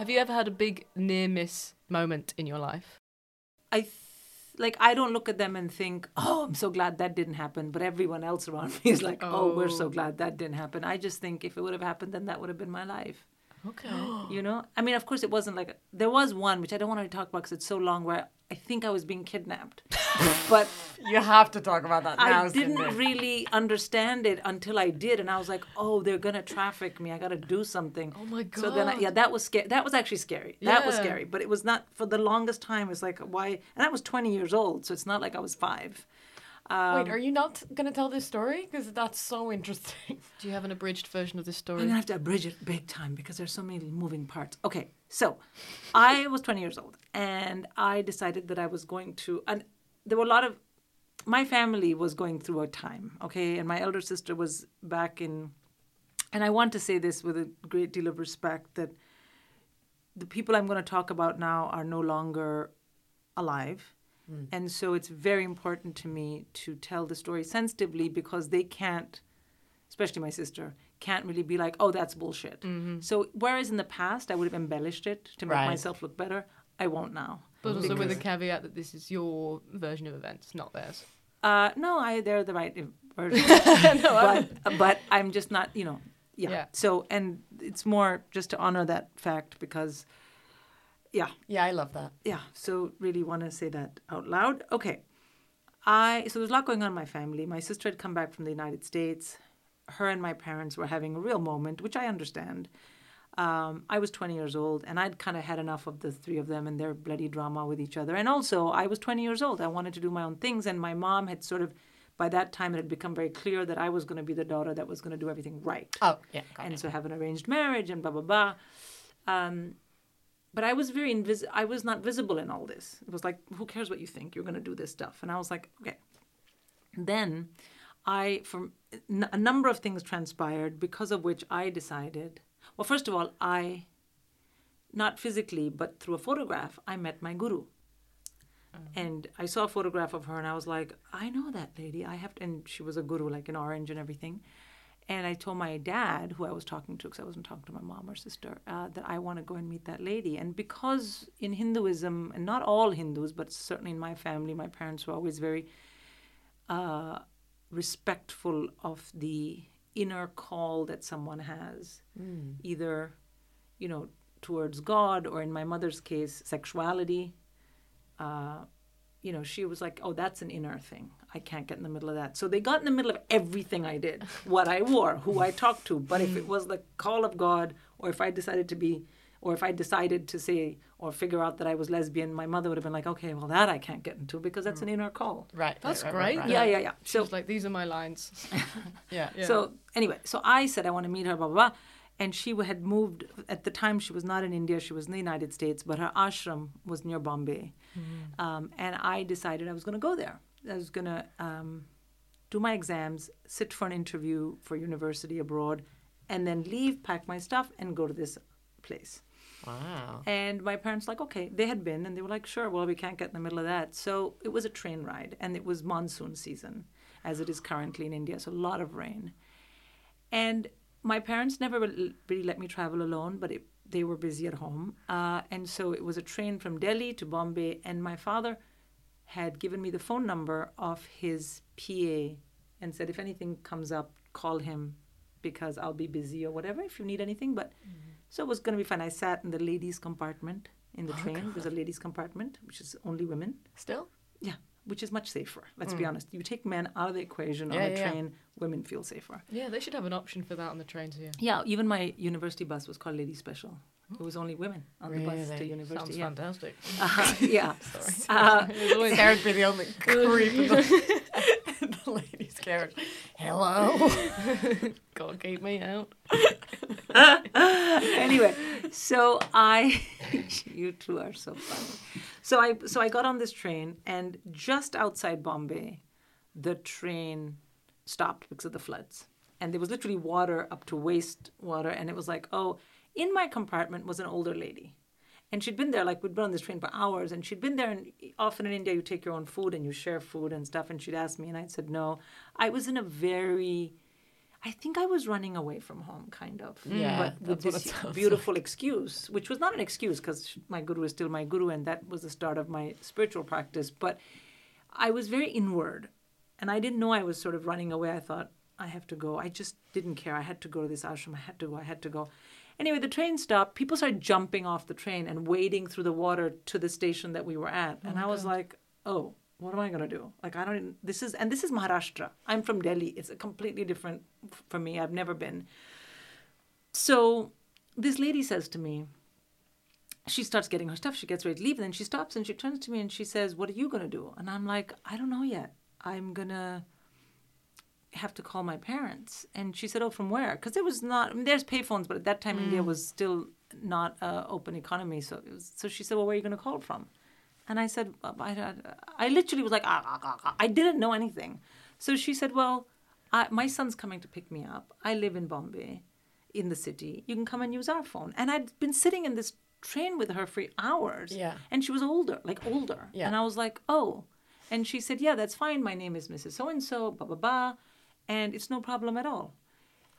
Speaker 2: Have you ever had a big near miss moment in your life?
Speaker 3: I th- like I don't look at them and think, "Oh, I'm so glad that didn't happen." But everyone else around me is like, "Oh, we're so oh. glad that didn't happen." I just think if it would have happened, then that would have been my life.
Speaker 2: Okay.
Speaker 3: You know? I mean, of course, it wasn't like there was one which I don't want to talk about because it's so long. Where I think I was being kidnapped, but
Speaker 1: You have to talk about that now.
Speaker 3: I didn't
Speaker 1: Cindy.
Speaker 3: really understand it until I did, and I was like, "Oh, they're gonna traffic me. I gotta do something."
Speaker 2: Oh my god!
Speaker 3: So then, I, yeah, that was scary. That was actually scary. That was scary, but it was not for the longest time. It's like why? And I was 20 years old, so it's not like I was five.
Speaker 1: Wait, um, are you not going to tell this story? Because that's so interesting.
Speaker 2: Do you have an abridged version of this story?
Speaker 3: I'm gonna have to abridge it big time because there's so many moving parts. Okay, so I was 20 years old, and I decided that I was going to, and there were a lot of my family was going through a time. Okay, and my elder sister was back in, and I want to say this with a great deal of respect that the people I'm going to talk about now are no longer alive. Mm. And so it's very important to me to tell the story sensitively because they can't, especially my sister, can't really be like, oh, that's bullshit. Mm-hmm. So whereas in the past I would have embellished it to make
Speaker 1: Right.
Speaker 3: myself look better, I won't now.
Speaker 2: But also with the caveat that this is your version of events, not theirs.
Speaker 3: Uh, no, I they're the right um, version. but but I'm just not, you know, yeah.
Speaker 2: Yeah.
Speaker 3: So and it's more just to honor that fact because, yeah,
Speaker 1: Yeah, I love that.
Speaker 3: yeah. So really want to say that out loud. Okay. I so there's a lot going on in my family. My sister had come back from the United States. Her and my parents were having a real moment, which I understand. Um, I was 20 years old, and I'd kind of had enough of the three of them and their bloody drama with each other. And also, I was 20 years old. I wanted to do my own things, and my mom had sort of, by that time, it had become very clear that I was going to be the daughter that was going to do everything right
Speaker 1: Oh, yeah.
Speaker 3: And
Speaker 1: it.
Speaker 3: so have an arranged marriage and blah blah blah. Um, but I was very invis- I was not visible in all this. It was like, who cares what you think? You're going to do this stuff, and I was like, okay. Then, I from n- a number of things transpired because of which I decided. Well, first of all, I, not physically but through a photograph, I met my guru. Mm-hmm. And I saw a photograph of her, and I was like, I know that lady. I have, to, and she was a guru, like in orange and everything. And I told my dad, who I was talking to, because I wasn't talking to my mom or sister, uh, that I want to go and meet that lady. And because in Hinduism, and not all Hindus, but certainly in my family, my parents were always very uh, respectful of the inner call that someone has, either, you know, towards God or in my mother's case, sexuality. Uh, you know, she was like, oh, that's an inner thing. I can't get in the middle of that. So they got in the middle of everything I did, what I wore, who I talked to. But if it mm. was the call of God, or if I decided to be, or if I decided to say or figure out that I was lesbian, my mother would have been like, okay, well, that I can't get into because that's an mm. inner call.
Speaker 1: Right.
Speaker 2: That's
Speaker 1: right,
Speaker 2: great.
Speaker 1: Right, right,
Speaker 3: Yeah, yeah, yeah.
Speaker 2: She
Speaker 3: So
Speaker 2: was like, these are my lines.
Speaker 1: Yeah.
Speaker 3: So anyway, so I said I want to meet her, blah blah blah, and she had moved at the time. She was not in India; she was in the United States, but her ashram was near Bombay, um, and I decided I was going to go there. I was going to um, do my exams, sit for an interview for university abroad, and then leave, pack my stuff, and go to this place.
Speaker 1: Wow.
Speaker 3: And my parents like, okay, they had been, and they were like, sure, well, we can't get in the middle of that. So it was a train ride, and it was monsoon season, as it is currently in India, so a lot of rain. And my parents never really let me travel alone, but it, they were busy at home, uh, and so it was a train from Delhi to Bombay, and my father had given me the phone number of his PA and said, if anything comes up, call him because I'll be busy or whatever if you need anything. But so it was going to be fine. I sat in the ladies' compartment in the train. There's a ladies' compartment, which is only women.
Speaker 1: Still?
Speaker 3: Yeah, which is much safer. Let's be honest. You take men out of the equation
Speaker 1: Mm. Yeah,
Speaker 3: on a
Speaker 1: yeah,
Speaker 3: train, women feel safer.
Speaker 2: yeah, they should have an option for that on the trains here.
Speaker 3: Yeah, even my university bus was called Lady Special. It was only women on the bus to university.
Speaker 2: Sounds
Speaker 3: yeah.
Speaker 2: fantastic.
Speaker 3: Uh, yeah. Uh,
Speaker 2: There's always-
Speaker 1: Sarah'd be the only creep in the, the ladies' carriage. Hello.
Speaker 2: God, keep me out.
Speaker 3: anyway, so I, you two are so funny. So I, so I got on this train, and just outside Bombay, the train stopped because of the floods, and there was literally water up to waist water, and it was like, oh, in my compartment was an older lady. And she'd been there, like we'd been on this train for hours, and she'd been there. And often in India, you take your own food and you share food and stuff. And she'd asked me, and I said no. I was in a very I think I was running away from home, kind of.
Speaker 1: Yeah,
Speaker 3: but with this beautiful excuse, which was not an excuse because my guru is still my guru, and that was the start of my spiritual practice. But I was very inward, and I didn't know I was sort of running away. I thought I have to go. I just didn't care. I had to go to this ashram. I had to go. I had to go. Anyway, the train stopped. People started jumping off the train and wading through the water to the station that we were at, and I was like, oh. What am I gonna do? Like I don't. This is and this is Maharashtra. I'm from Delhi. It's a completely different for me. I've never been. So this lady says to me, she starts getting her stuff. She gets ready to leave, and then she stops and she turns to me and she says, "What are you gonna do?" And I'm like, "I don't know yet. I'm gonna have to call my parents." And she said, "Oh, from where?" Because there was not. I mean, there's payphones, but at that time India was still not uh, open economy. So it was, so she said, "Well, where are you gonna call from?" And I said, "Uh, I, I, literally was like, ah, ah, ah, ah." I didn't know anything. So she said, well, I, my son's coming to pick me up. I live in Bombay, in the city. You can come and use our phone. And I'd been sitting in this train with her for hours.
Speaker 1: Yeah.
Speaker 3: And she was older, like older.
Speaker 1: Yeah.
Speaker 3: And I was like, oh. And she said, yeah, that's fine. My name is Mrs. So-and-so, blah, blah, blah. And it's no problem at all.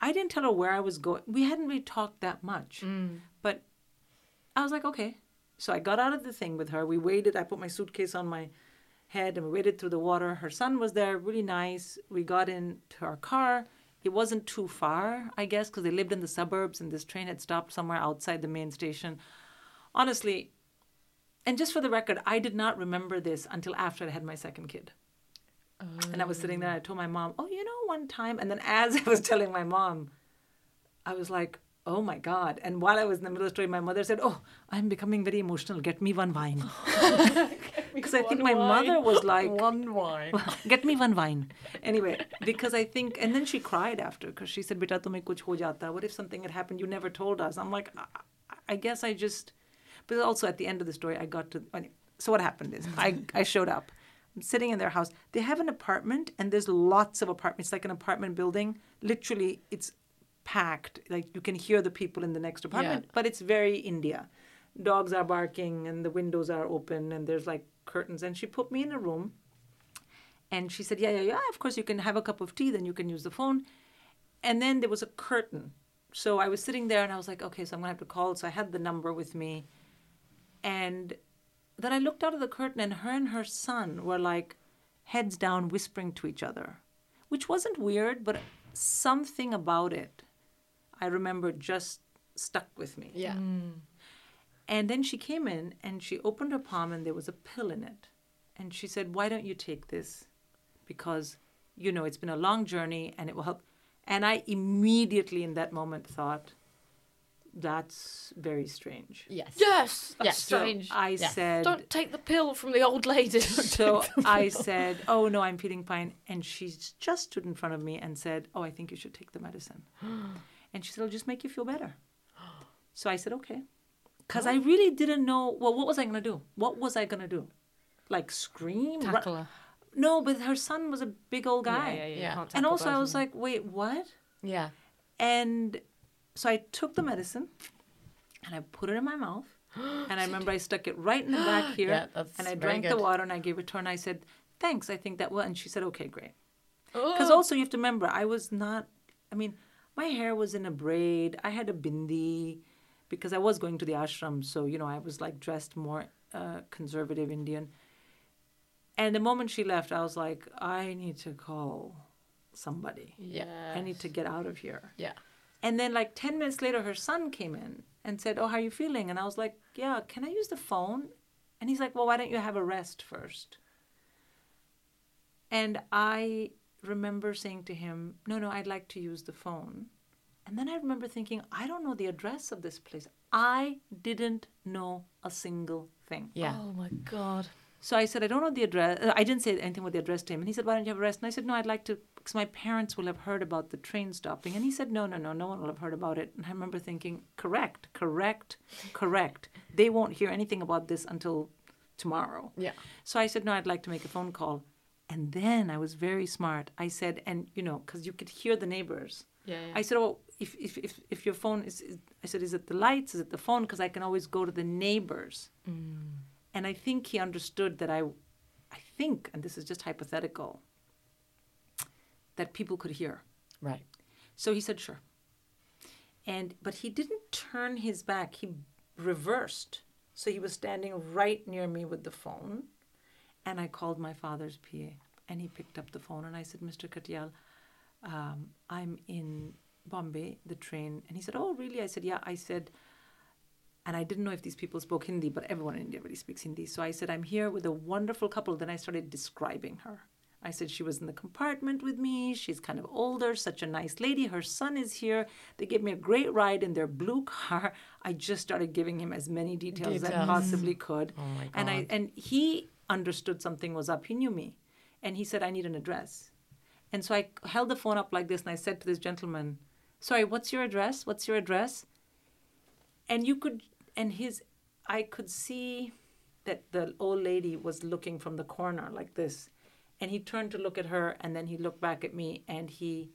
Speaker 3: I didn't tell her where I was going. We hadn't really talked that much. But I was like, okay. So I got out of the thing with her. We waited. I put my suitcase on my head and we waited through the water. Her son was there, really nice. We got into our car. It wasn't too far, I guess, because they lived in the suburbs and this train had stopped somewhere outside the main station. Honestly, and just for the record, I did not remember this until after I had my second kid. And I was sitting there, I told my mom, oh, you know, one time. And then as I was telling my mom, I was like, oh my God. And while I was in the middle of the story, my mother said, oh, I'm becoming very emotional. Get me one wine. Because I think my mother was like,
Speaker 1: One wine.
Speaker 3: get me one wine. Anyway, because I think, and then she cried after because she said, Beta, tumhe kuch ho jata. What if something had happened? You never told us. I'm like, I, I guess I just, but also at the end of the story, I got to, so what happened is I, I showed up. I'm sitting in their house. They have an apartment, and there's lots of apartments. It's like an apartment building. Literally, it's packed. Like you can hear the people in the next apartment, but it's very India. Dogs are barking, and the windows are open, and there's like curtains. And she put me in a room, and she said, "Yeah, yeah, yeah. Of course, you can have a cup of tea. Then you can use the phone." And then there was a curtain. So I was sitting there, and I was like, "Okay, so I'm gonna have to call." So I had the number with me, and then I looked out of the curtain, and her and her son were like heads down, whispering to each other, which wasn't weird, but something about it I remember just stuck with me.
Speaker 1: Yeah. Mm.
Speaker 3: And then she came in and she opened her palm and there was a pill in it. And she said, Why don't you take this? Because, you know, it's been a long journey and it will help. And I immediately in that moment thought, That's very strange.
Speaker 1: Yes.
Speaker 2: Yes, that's
Speaker 1: Yes.
Speaker 3: So
Speaker 2: strange.
Speaker 3: I
Speaker 1: Yes.
Speaker 3: said,
Speaker 2: Don't take the pill from the old lady.
Speaker 3: So I said, Oh, no, I'm feeling fine. And she just stood in front of me and said, Oh, I think you should take the medicine. and she said, It'll just make you feel better. So I said, Okay. Because I really didn't know, well, what was I going to do? What was I going to do? Like scream? Ru-
Speaker 2: Tackle her.
Speaker 3: No, but her son was a big old guy.
Speaker 2: Yeah, yeah, yeah.
Speaker 1: Yeah.
Speaker 3: And also, I was like, Wait, what?
Speaker 1: Yeah.
Speaker 3: And so I took the medicine and I put it in my mouth. And I remember I stuck it right in the back here.
Speaker 1: Yeah, that's
Speaker 3: and I
Speaker 1: very
Speaker 3: drank the water and I gave it to her and I said, Thanks, I think that will. And she said, Okay, great. Because also you have to remember, I was not, I mean, my hair was in a braid. I had a bindi because I was going to the ashram. So, you know, I was like dressed more uh, conservative Indian. And the moment she left, I was like, I need to call somebody.
Speaker 1: Yeah.
Speaker 3: I need to get out of here.
Speaker 1: Yeah.
Speaker 3: And then, like 10 minutes later, her son came in and said, Oh, how are you feeling? And I was like, Yeah, can I use the phone? And he's like, Well, why don't you have a rest first? And I remember saying to him, No, no, I'd like to use the phone. And then I remember thinking, I don't know the address of this place. I didn't know a single thing.
Speaker 1: Yeah.
Speaker 2: Oh my god.
Speaker 3: So I said, I don't know the address. uh, I didn't say anything with the address to him. And he said, Why don't you have a rest? And I said, No, I'd like to, because my parents will have heard about the train stopping. And he said, No, no, no, no one will have heard about it. And I remember thinking, Correct, correct, correct. They won't hear anything about this until tomorrow.
Speaker 1: Yeah.
Speaker 3: So I said, No, I'd like to make a phone call. And then I was very smart. I said, And, you know, because you could hear the neighbors.
Speaker 2: Yeah, yeah.
Speaker 3: I said, "Oh, if if if, if your phone is, is," I said, "Is it the lights? Is it the phone? Because I can always go to the neighbors." Mm. And I think he understood that I, I think, and this is just hypothetical, that people could hear.
Speaker 1: Right.
Speaker 3: So he said, "Sure." And but he didn't turn his back. He reversed. So he was standing right near me with the phone, and I called my father's PA, and he picked up the phone, and I said, "Mr. Katyal, um, I'm in Bombay, the train. And he said, Oh, really? I said, Yeah. I said, and I didn't know if these people spoke Hindi, but everyone in India really speaks Hindi. So I said, I'm here with a wonderful couple. Then I started describing her. I said, She was in the compartment with me. She's kind of older, such a nice lady. Her son is here. They gave me a great ride in their blue car. I just started giving him as many details, as I possibly could.
Speaker 1: Oh my God.
Speaker 3: And I and he understood something was up. He knew me. And he said, I need an address. And so I held the phone up like this and I said to this gentleman, Sorry, what's your address? What's your address? And you could, and his, I could see that the old lady was looking from the corner like this. And he turned to look at her and then he looked back at me and he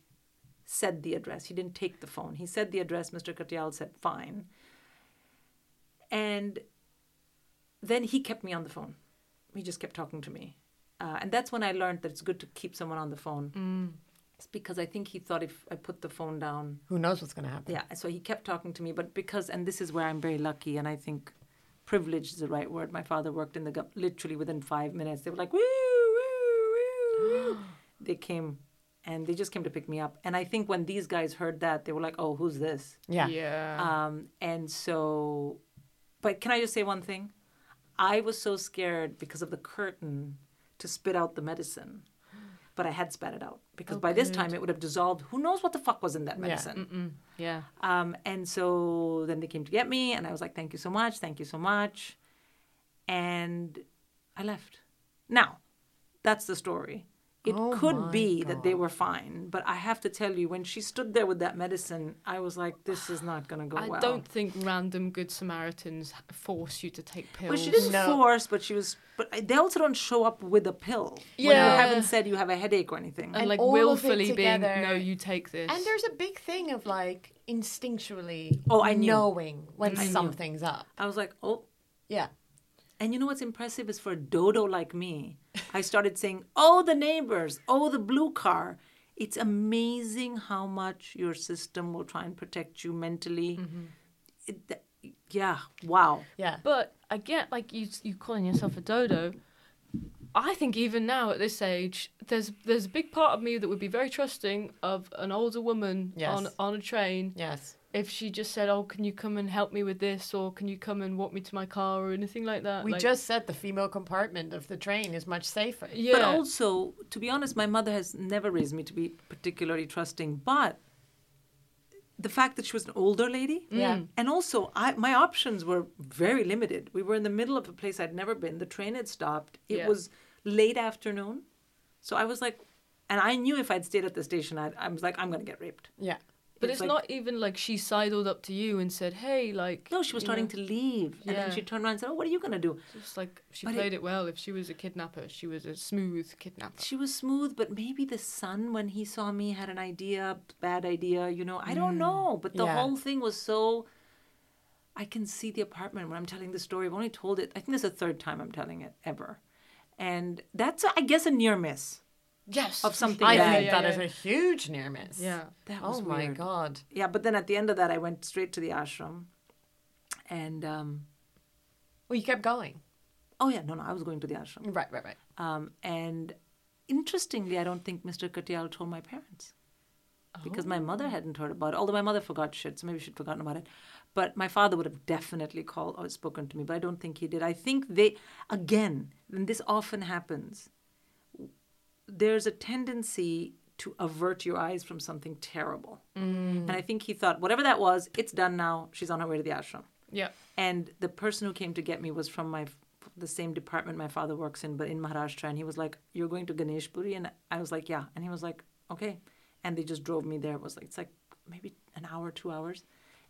Speaker 3: said the address. He didn't take the phone. He said the address. Mr. Katyal said, Fine. And then he kept me on the phone. He just kept talking to me. Uh, and that's when I learned that it's good to keep someone on the phone. It's because I think he thought if I put the phone down,
Speaker 1: Who knows what's going to happen?
Speaker 3: yeah. So he kept talking to me, but because, and this is where I'm very lucky, and I think privilege is the right word. My father worked in the gov- literally within five minutes. They were like, woo, woo, woo, woo. they came, and they just came to pick me up. And I think when these guys heard that, they were like, oh, who's this?
Speaker 1: Yeah.
Speaker 2: Yeah.
Speaker 3: Um, and so, but can I just say one thing? I was so scared because of the curtain to spit out the medicine, but I had spat it out because by this time it would have dissolved. Who knows what the fuck was in that medicine?
Speaker 2: yeah.
Speaker 3: Um, and so then they came to get me, and I was like, "Thank you so much, thank you so much," and I left. Now, that's the story. It
Speaker 1: Oh
Speaker 3: could
Speaker 1: my
Speaker 3: be that they were fine, but I have to tell you, when she stood there with that medicine, I was like, "This is not going to go
Speaker 2: I
Speaker 3: well."
Speaker 2: I don't think random good Samaritans force you to take pills.
Speaker 3: Well, she didn't
Speaker 1: No.
Speaker 3: force, but she was. But they also don't show up with a pill when you
Speaker 2: Yeah.
Speaker 3: haven't said you have a headache or anything.
Speaker 2: and,
Speaker 1: And
Speaker 2: like
Speaker 1: all of it
Speaker 2: willfully being no, you take this.
Speaker 1: And there's a big thing of like instinctually
Speaker 3: Oh, I knew.
Speaker 1: knowing when
Speaker 3: I knew.
Speaker 1: something's up.
Speaker 3: I was like, "Oh,
Speaker 1: Yeah.
Speaker 3: And you know what's impressive is for a dodo like me, I started saying, "Oh, the neighbors! Oh, the blue car!" It's amazing how much your system will try and protect you mentally. Mm-hmm. It, th- yeah, wow.
Speaker 1: Yeah.
Speaker 2: But I get like you you calling yourself a dodo. I think even now at this age, there's there's a big part of me that would be very trusting of an older woman
Speaker 1: Yes.
Speaker 2: on on a train
Speaker 1: Yes.
Speaker 2: If she just said, "Oh, can you come and help me with this?" or "Can you come and walk me to my car?" or anything like that.
Speaker 1: We
Speaker 2: like,
Speaker 1: just said the female compartment of the train is much safer.
Speaker 2: yeah.
Speaker 3: But also, to be honest, my mother has never raised me to be particularly trusting. But the fact that she was an older lady, mm.
Speaker 1: Yeah.
Speaker 3: and also I, my options were very limited. We were in the middle of a place I'd never been. The train had stopped. It
Speaker 2: Yeah.
Speaker 3: was late afternoon, so I was like, and I knew if I'd stayed at the station, I'd, I was like, I'm gonna get raped.
Speaker 1: Yeah.
Speaker 2: But
Speaker 3: it's
Speaker 2: it's,
Speaker 3: like-
Speaker 2: not even like she sidled up to you and said, "Hey, like."
Speaker 3: No, she was starting
Speaker 2: know,
Speaker 3: to leave, and then she turned around and said, "Oh, what are you gonna do?"
Speaker 2: Just like she
Speaker 3: But
Speaker 2: played it, well. If she was a kidnapper, she was a smooth kidnapper.
Speaker 3: She was smooth, but maybe the son, when he saw me, had an idea, bad idea, you know. I don't mm. know. But the
Speaker 1: Yeah.
Speaker 3: whole thing was so. I can see the apartment when I'm telling the story. I've only told it, I think this is the third time I'm telling it ever. And that's, I guess, a near miss
Speaker 2: Yes.
Speaker 3: of something
Speaker 1: I
Speaker 3: bad.
Speaker 1: think
Speaker 2: yeah,
Speaker 1: that is
Speaker 2: yeah.
Speaker 1: a huge near miss.
Speaker 2: Yeah.
Speaker 3: That was
Speaker 1: Oh my
Speaker 3: weird.
Speaker 1: god.
Speaker 3: Yeah, but then at the end of that, I went straight to the ashram. And, um,
Speaker 1: Well, you kept going.
Speaker 3: oh, yeah, no, no, I was going to the ashram.
Speaker 1: Right, right, right.
Speaker 3: Um, and interestingly, I don't think Mr. Katyal told my parents because my mother hadn't heard about it. Although my mother forgot shit, so maybe she'd forgotten about it. But my father would have definitely called or spoken to me, but I don't think he did. I think they, again, and this often happens, there's a tendency to avert your eyes from something terrible. And I think he thought, whatever that was, it's done now. She's on her way to the ashram.
Speaker 2: Yeah.
Speaker 3: And the person who came to get me was from my the same department my father works in, but in Maharashtra. And he was like, "You're going to Ganeshpuri?" And I was like, "Yeah." And he was like, "Okay." And they just drove me there. It was like it's like maybe an hour, two hours.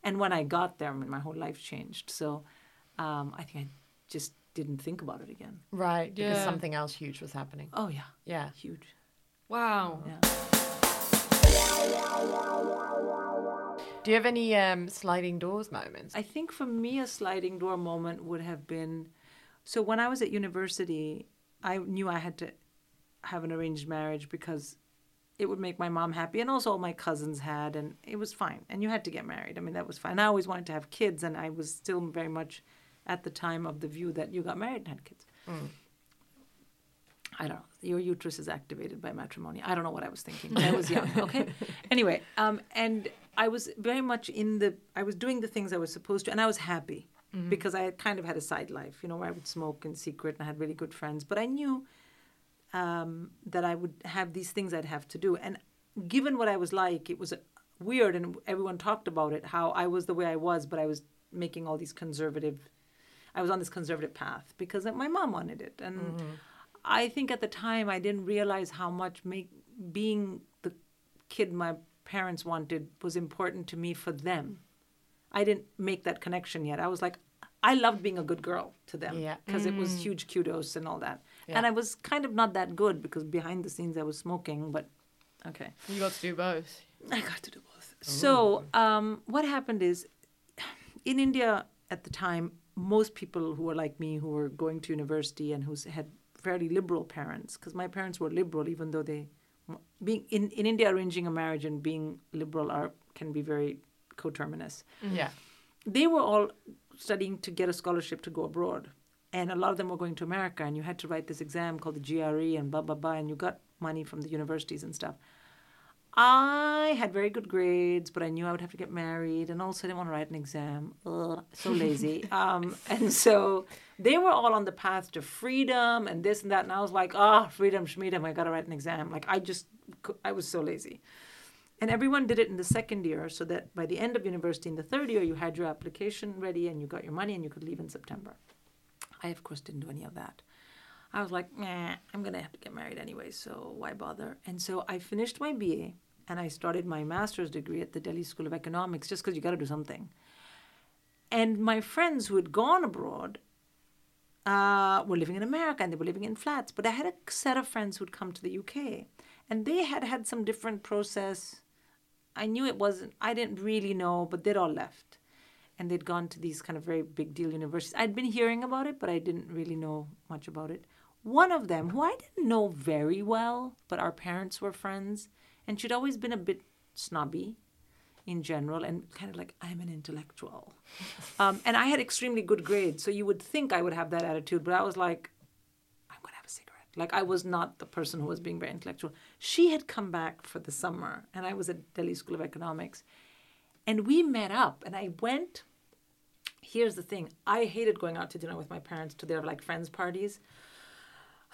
Speaker 3: And when I got there, I mean, my whole life changed. So um, I think I just didn't think about it again.
Speaker 1: Right, because
Speaker 2: Yeah.
Speaker 1: something else huge was happening.
Speaker 3: Oh yeah,
Speaker 1: Yeah.
Speaker 3: huge.
Speaker 2: Wow.
Speaker 3: Yeah.
Speaker 1: Do you have any um, sliding doors moments?
Speaker 3: I think for me, a sliding door moment would have been so when I was at university, I knew I had to have an arranged marriage because it would make my mom happy, and also all my cousins had, and it was fine. And you had to get married. I mean, that was fine. I always wanted to have kids, and I was still very much at the time of the view that you got married and had kids. I don't know. Your uterus is activated by matrimony. I don't know what I was thinking. I was young. Okay. anyway, um, and I was very much in the. I was doing the things I was supposed to, and I was happy because I had kind of had a side life. You know, where I would smoke in secret, and I had really good friends. But I knew um, that I would have these things I'd have to do, and given what I was like, it was weird, and everyone talked about it. How I was the way I was, but I was making all these conservative. I was on this conservative path because my mom wanted it, and. I think at the time I didn't realize how much make, being the kid my parents wanted was important to me for them. I didn't make that connection yet. I was like, I loved being a good girl to them
Speaker 1: Yeah.
Speaker 3: because it was huge kudos and all that.
Speaker 1: Yeah.
Speaker 3: And I was kind of not that good because behind the scenes I was smoking, but okay.
Speaker 2: You got to do both.
Speaker 3: I got to do both. So, um, what happened is, in India at the time, most people who were like me, who were going to university and who had fairly liberal parents, because my parents were liberal, even though they, being in, in India, arranging a marriage and being liberal are can be very coterminous. Mm-hmm.
Speaker 1: Yeah.
Speaker 3: They were all studying to get a scholarship to go abroad, and a lot of them were going to America, and you had to write this exam called the GRE and blah blah blah, and you got money from the universities and stuff. I had very good grades, but I knew I would have to get married, and also I didn't want to write an exam. Ugh, so lazy. um, and so they were all on the path to freedom and this and that, and I was like, ah, freedom, schmedom, I got to write an exam. Like I just, I was so lazy. And everyone did it in the second year, so that by the end of university, in the third year, you had your application ready and you got your money and you could leave in September. I, of course, didn't do any of that. I was like, nah, I'm going to have to get married anyway, so why bother? And so I finished my BA and I started my master's degree at the Delhi School of Economics just because you got to do something. And my friends who had gone abroad uh, were living in America and they were living in flats. But I had a set of friends who'd come to the UK and they had had some different process. I knew it wasn't, I didn't really know, but they'd all left. And they'd gone to these kind of very big deal universities. I'd been hearing about it, but I didn't really know much about it. One of them, who I didn't know very well, but our parents were friends, and she'd always been a bit snobby in general and kind of like, I'm an intellectual. Um, and I had extremely good grades, so you would think I would have that attitude, but I was like, I'm going to have a cigarette. Like, I was not the person who was being very intellectual. She had come back for the summer, and I was at Delhi School of Economics. And we met up, and I went. Here's the thing I hated going out to dinner with my parents to their like friends' parties.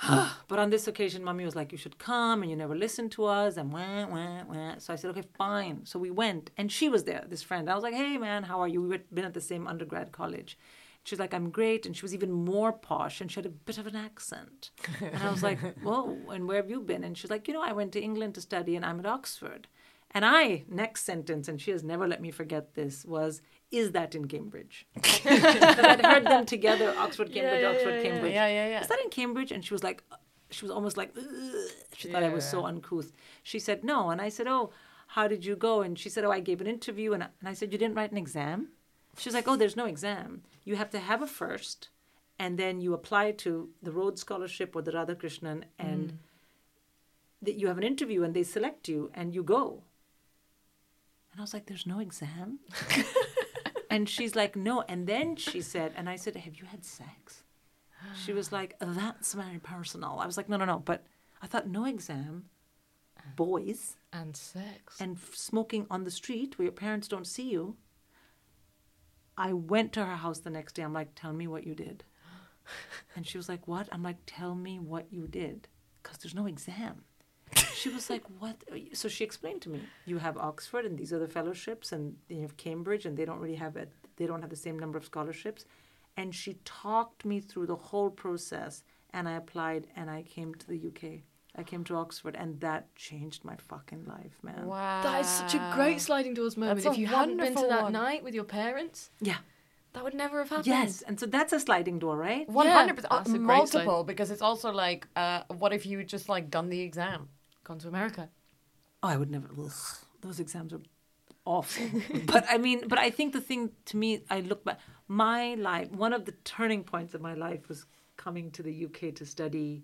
Speaker 3: but on this occasion, mommy was like, You should come, and you never listen to us, and wah, wah, wah. So I said, Okay, fine. So we went, and she was there, this friend. I was like, Hey, man, how are you? We had been at the same undergrad college. She's like, I'm great. And she was even more posh and she had a bit of an accent. And I was like, Whoa, and where have you been? And she's like, You know, I went to England to study and I'm at Oxford. And I, next sentence, and she has never let me forget this, was, Is that in Cambridge? I'd heard them together, Oxford, Cambridge, Oxford, Cambridge.
Speaker 1: Yeah, yeah, yeah.
Speaker 3: Is that in Cambridge? And she was like, she was almost like, "Ugh." she thought I was so uncouth. She said, no. And I said, oh, how did you go? And she said, oh, I gave an interview. And I, and I said, you didn't write an exam? She was like, oh, there's no exam. You have to have a first, and then you apply to the Rhodes Scholarship or the Radhakrishnan, and mm. that you have an interview, and they select you, and you go. And I was like, there's no exam? and she's like, no. And then she said, and I said, have you had sex? She was like, that's very personal. I was like, no, no, no. But I thought, no exam, boys,
Speaker 2: And sex.
Speaker 3: and f- smoking on the street where your parents don't see you. I went to her house the next day. I'm like, tell me what you did. And she was like, what? I'm like, tell me what you did. Because there's no exam. She was like, what? So she explained to me, you have Oxford and these other fellowships, and you have Cambridge, and they don't really have it. They don't have the same number of scholarships. And she talked me through the whole process, and I applied, and I came to the UK. I came to Oxford, and that changed my fucking life, man.
Speaker 1: Wow.
Speaker 2: That is such a great sliding doors moment.
Speaker 1: That's
Speaker 2: if you hadn't been to that
Speaker 1: one.
Speaker 2: night with your parents,
Speaker 3: Yeah.
Speaker 2: that would never have happened.
Speaker 3: Yes, and so that's a sliding door, right?
Speaker 1: One hundred percent,
Speaker 2: great
Speaker 1: multiple. Because it's also like, uh, what if you just like done the exam?
Speaker 2: Gone to America.
Speaker 3: Oh, I would never. Ugh, those exams are awful. but I mean, but I think the thing to me, I look back. My life, one of the turning points of my life was coming to the UK to study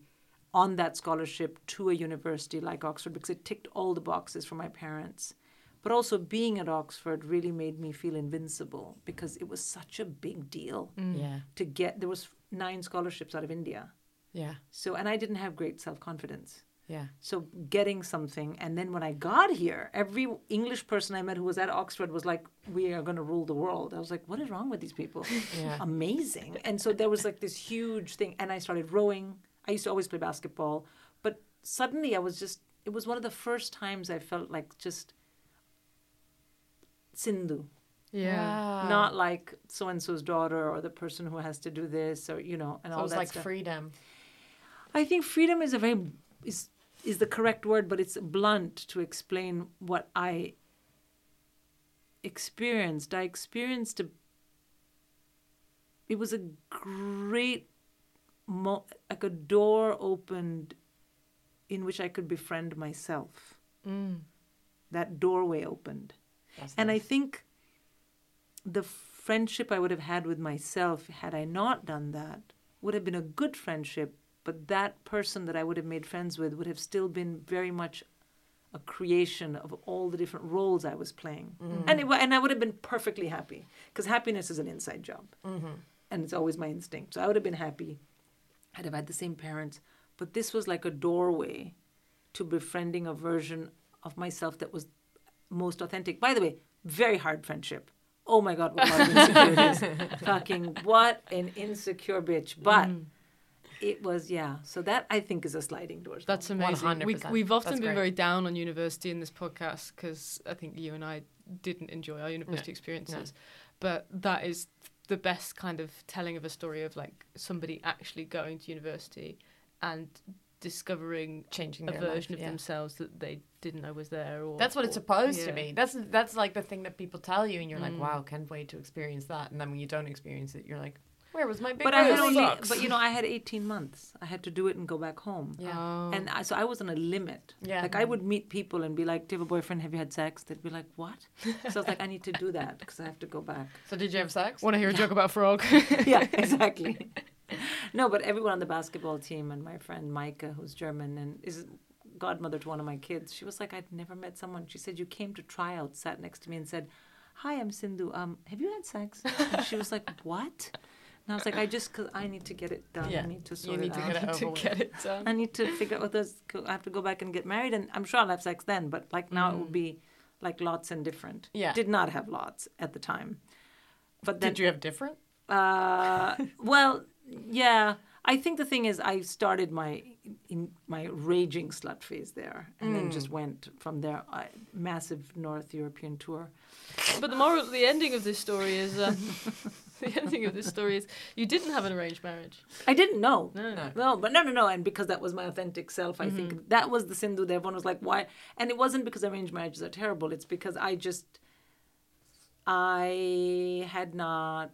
Speaker 3: on that scholarship to a university like Oxford because it ticked all the boxes for my parents. But also being at Oxford really made me feel invincible because it was such a big deal mm.
Speaker 1: Yeah,
Speaker 3: to get. There was nine scholarships out of India.
Speaker 1: yeah,
Speaker 3: So, and I didn't have great self confidence.
Speaker 1: Yeah.
Speaker 3: So getting something, and then when I got here, every English person I met who was at Oxford was like, "We are going to rule the world." I was like, "What is wrong with these people?"
Speaker 1: Yeah.
Speaker 3: Amazing. And so there was like this huge thing, and I started rowing. I used to always play basketball, but suddenly I was just. It was one of the first times I felt like just Sindhu,
Speaker 2: Yeah.
Speaker 3: not like so and so's daughter or the person who has to do this or you know, and
Speaker 1: So
Speaker 3: all that.
Speaker 1: it was
Speaker 3: that
Speaker 1: like
Speaker 3: stuff.
Speaker 1: freedom.
Speaker 3: I think freedom is a very is is the correct word, but it's blunt to explain what I experienced. I experienced a. It was a great, mo- like a door opened, in which I could befriend myself. Mm. That doorway opened, and I think the friendship I would have had with myself had I not done that would have been a good friendship, but that person that I would have made friends with would have still been very much a creation of all the different roles I was playing, mm-hmm. and it, and I would have been perfectly happy because happiness is an inside job, mm-hmm. and it's always my instinct. So I would have been happy. I'd have had the same parents, but this was like a doorway to befriending a version of myself that was most authentic. By the way, very hard friendship. Oh my God, what a lot of insecurities. Fucking what an insecure bitch. But mm-hmm. It was, yeah. So that I think is a sliding doors.
Speaker 2: That's amazing. We,
Speaker 1: 100%.
Speaker 2: we've often
Speaker 1: That's
Speaker 2: been
Speaker 1: great.
Speaker 2: very down on university in this podcast because I think you and I didn't enjoy our university experiences. But that is the best kind of telling of a story of like somebody actually going to university and discovering
Speaker 1: Changing
Speaker 2: a
Speaker 1: their life,
Speaker 2: version of
Speaker 1: yeah.
Speaker 2: themselves that they didn't know was there. Or
Speaker 1: That's what it's supposed
Speaker 2: yeah.
Speaker 1: to be. That's that's like the thing that people tell you, and you're like, mm. "Wow, can't wait to experience that." And then when you don't experience it, you're like, "Where was my big
Speaker 3: But I had only, but you know, I had 18 months. I had to do it and go back home.
Speaker 1: Yeah.
Speaker 3: And I, so I was on a limit.
Speaker 1: Yeah.
Speaker 3: Like I would meet people and be like, "Do you have a boyfriend? Have you had sex?" They'd be like, "What?" So I was like, "I need to do that because I have to go back."
Speaker 1: So did you have sex?
Speaker 2: Want to hear a joke about frog?
Speaker 3: yeah, exactly. No, but everyone on the basketball team and my friend Micah, who's German and is godmother to one of my kids, she was like, I'd never met someone. She said, You came to tryouts, sat next to me and said, Hi, I'm Sindhu. Um, have you had sex? And she was like, What? And I was like, I just, cause I need to get it done.
Speaker 1: Yeah,
Speaker 3: I need to
Speaker 1: you need
Speaker 3: it
Speaker 1: to
Speaker 3: out.
Speaker 1: get it over
Speaker 2: to get it done.
Speaker 3: I need to figure out those. I have to go back and get married, and I'm sure I'll have sex then. But like now, it
Speaker 1: Mm.
Speaker 3: would be like lots and different.
Speaker 1: Yeah.
Speaker 3: Did not have lots at the time. But then
Speaker 1: Did you have different?
Speaker 3: uh, well, yeah. I think the thing is, I started my in my raging slut phase there, and then just went from there. Uh, massive North European tour.
Speaker 2: But the moral, the ending of this story is, um, the ending of this story is, you didn't have an arranged marriage.
Speaker 3: I didn't know.
Speaker 2: No, no.
Speaker 3: No, but no, no, no. And because that was my authentic self, I think mm-hmm. that was the Sindhu that everyone was like, why? And it wasn't because arranged marriages are terrible. It's because I just, I had not,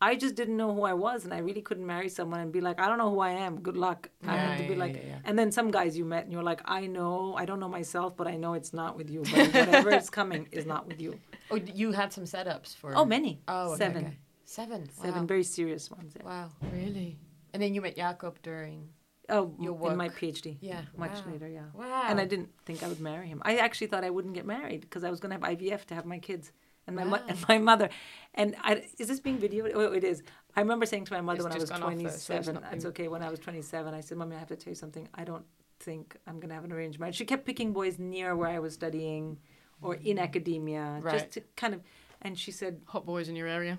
Speaker 3: I just didn't know who I was. And I really couldn't marry someone and be like, I don't know who I am. Good luck. I
Speaker 1: Yeah,
Speaker 3: had to be
Speaker 1: yeah,
Speaker 3: like,
Speaker 1: yeah, yeah.
Speaker 3: and then some guys you met and you're like, I know, I don't know myself, but I know it's not with you. But whatever is coming is not with you.
Speaker 1: Oh, you had some setups for.
Speaker 3: Oh, many.
Speaker 1: Oh, okay,
Speaker 3: Seven.
Speaker 1: okay. Seven.
Speaker 3: Seven
Speaker 1: Wow.
Speaker 3: very serious ones. yeah.
Speaker 1: Wow.
Speaker 2: Really?
Speaker 1: And then you met Jakob during.
Speaker 3: Oh,
Speaker 1: Your
Speaker 3: in my. PhD.
Speaker 1: Yeah,
Speaker 3: Much
Speaker 1: wow.
Speaker 3: later, yeah.
Speaker 1: Wow.
Speaker 3: And I didn't think I would marry him. I actually thought I wouldn't get married because I was going to have IVF to have my kids. And my mo- and my mother, and I is this being videoed? Oh, it is. I remember saying to my mother
Speaker 2: It's
Speaker 3: when I was
Speaker 2: just gone off so it's
Speaker 3: 27. okay. When I was 27, I said, "Mommy, I have to tell you something. I don't think I'm going to have an arranged marriage." She kept picking boys near where I was studying, or in mm. academia,
Speaker 1: Right.
Speaker 3: just to kind of. And she said,
Speaker 2: Hot boys in your area.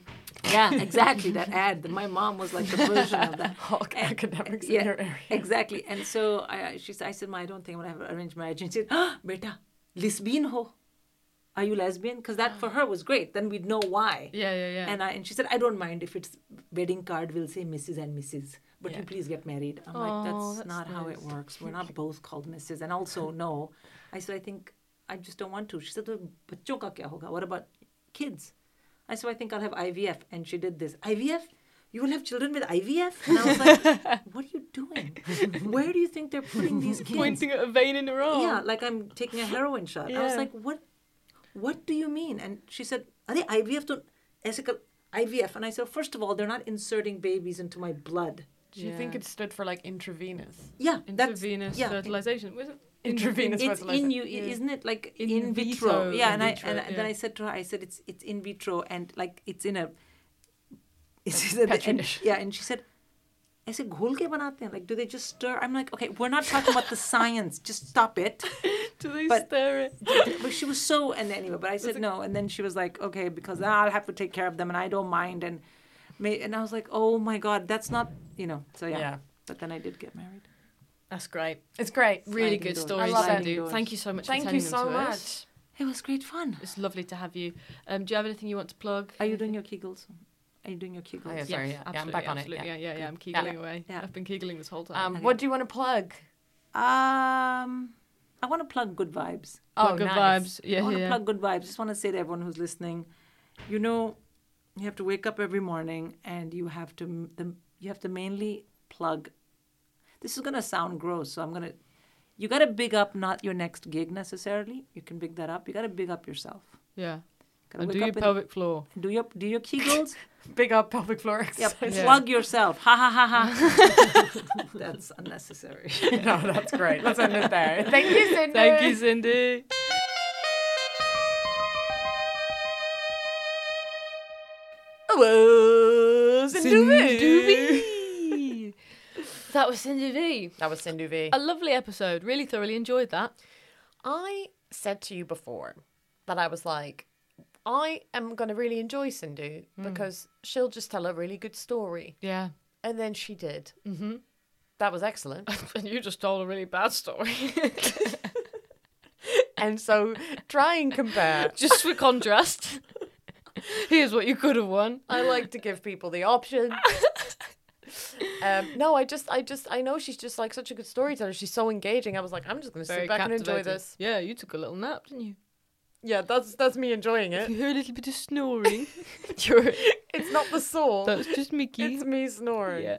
Speaker 3: yeah, exactly. That ad. My mom was like the version of that.
Speaker 1: Hawk
Speaker 3: And-
Speaker 1: academics
Speaker 3: yeah,
Speaker 1: in your area.
Speaker 3: Exactly. And so I, she said, I said, Ma, I don't think I'm gonna have an arranged marriage. And she said, ah, beta, lesbian ho. Are you lesbian? Because that for her was great. Then we'd know why.
Speaker 2: Yeah, yeah, yeah.
Speaker 3: And I and she said, I don't mind if it's wedding card will say Mrs. and Mrs. But you please get married. I'm like, that's,
Speaker 2: Oh, that's
Speaker 3: not how it works. We're not both called Mrs. And also, no. I said, I think I just don't want to. She said, "तो बच्चों का क्या होगा? What about kids. I said. I think I'll have IVF. And she did this. IVF? You will have children with IVF? And I was like, what are you doing? Where do you think they're putting these kids?
Speaker 2: Pointing at a vein in her arm.
Speaker 3: Yeah, like I'm taking a heroin shot. Yeah. I was like, what what do you mean? And she said, are they IVF to ethical IVF? And I said, first of all, they're not inserting babies into my blood.
Speaker 1: Do you
Speaker 2: yeah.
Speaker 1: think it stood for like intravenous?
Speaker 3: Yeah.
Speaker 2: Intravenous
Speaker 3: yeah.
Speaker 2: fertilization. Was it
Speaker 1: Intravenous
Speaker 3: It's
Speaker 1: fertilization.
Speaker 3: in you, isn't it? Like in,
Speaker 2: In
Speaker 3: vitro.
Speaker 2: vitro,
Speaker 3: Yeah,
Speaker 2: in
Speaker 3: and
Speaker 2: vitro,
Speaker 3: I and then
Speaker 2: yeah.
Speaker 3: I said to her, I said it's it's in vitro and like it's in a. It's in a-
Speaker 1: Petri
Speaker 3: and-
Speaker 1: dish.
Speaker 3: yeah, and she said, ऐसे घोल के बनाते हैं? Like, do they just stir? I'm like, okay, we're not talking about the science. Just stop it.
Speaker 2: Do they
Speaker 3: But-
Speaker 2: stir it?
Speaker 3: but she was so and anyway but i said no and then she was like okay because now i'll have to take care of them and i don't mind and may, and i was like oh my god that's not you know so yeah,
Speaker 1: Yeah.
Speaker 3: but then i did get married
Speaker 2: that's great.
Speaker 1: It's great.
Speaker 2: Really
Speaker 3: Sliding
Speaker 2: good
Speaker 3: doors.
Speaker 2: stories,
Speaker 1: I love it.
Speaker 3: Doors.
Speaker 2: Thank you so much
Speaker 1: Thank
Speaker 2: for
Speaker 1: you
Speaker 2: telling them
Speaker 1: so
Speaker 2: to
Speaker 1: much.
Speaker 2: us.
Speaker 3: it was great fun
Speaker 2: It's lovely to have you. Um, do you have anything you want to plug?
Speaker 3: are you doing your kegels are you doing your kegels
Speaker 1: Oh, yeah, sorry, yeah, yeah, I'm
Speaker 2: absolutely,
Speaker 1: back on it,
Speaker 2: absolutely.
Speaker 1: yeah.
Speaker 2: Yeah, yeah, yeah. I'm
Speaker 1: Yeah.
Speaker 2: keegling away.
Speaker 3: Yeah.
Speaker 2: I've been keegling this whole time.
Speaker 1: Um, what do you want to plug?
Speaker 3: um i want to plug good vibes
Speaker 2: Plug
Speaker 1: oh,
Speaker 2: good
Speaker 1: nice.
Speaker 2: vibes. Yeah,
Speaker 3: I want to
Speaker 2: yeah.
Speaker 3: plug good vibes. Just want to say to everyone who's listening, you know, you have to wake up every morning and you have to the, you have to mainly plug. This is gonna sound gross, so I'm gonna. You gotta big up not your next gig necessarily. You can big that up. You gotta big up yourself.
Speaker 2: Yeah. And do your pelvic floor.
Speaker 3: do your do your kegels.
Speaker 1: Big up pelvic floor
Speaker 3: yeah,
Speaker 1: exercise.
Speaker 2: Yeah.
Speaker 3: plug yourself. Ha ha ha ha. That's unnecessary.
Speaker 1: no, that's great. Let's end it there. Thank you, Cindy.
Speaker 2: Thank you, Cindy.
Speaker 1: Was
Speaker 2: Cindy That was Cindy V.
Speaker 1: That was Sindhu Vee.
Speaker 2: A lovely episode. Really thoroughly enjoyed that.
Speaker 1: I said to you before that I was like, I am going to really enjoy Sindhu because she'll just tell a really good story.
Speaker 2: Yeah.
Speaker 1: And then she did. Mm-hmm. That was excellent.
Speaker 2: And you just told a really bad story.
Speaker 1: and so try and compare.
Speaker 2: just for contrast. Here's what you could have won.
Speaker 1: I like to give people the option. Um, no, I just, I just, I know she's just like such a good storyteller. She's so engaging. I was like, I'm just going to sit back and enjoy this.
Speaker 2: Yeah, you took a little nap, didn't you?
Speaker 1: Yeah, that's that's me enjoying it.
Speaker 2: You heard a little bit of snoring.
Speaker 1: It's not the soul.
Speaker 2: that's just Mickey.
Speaker 1: It's me snoring.
Speaker 2: yeah.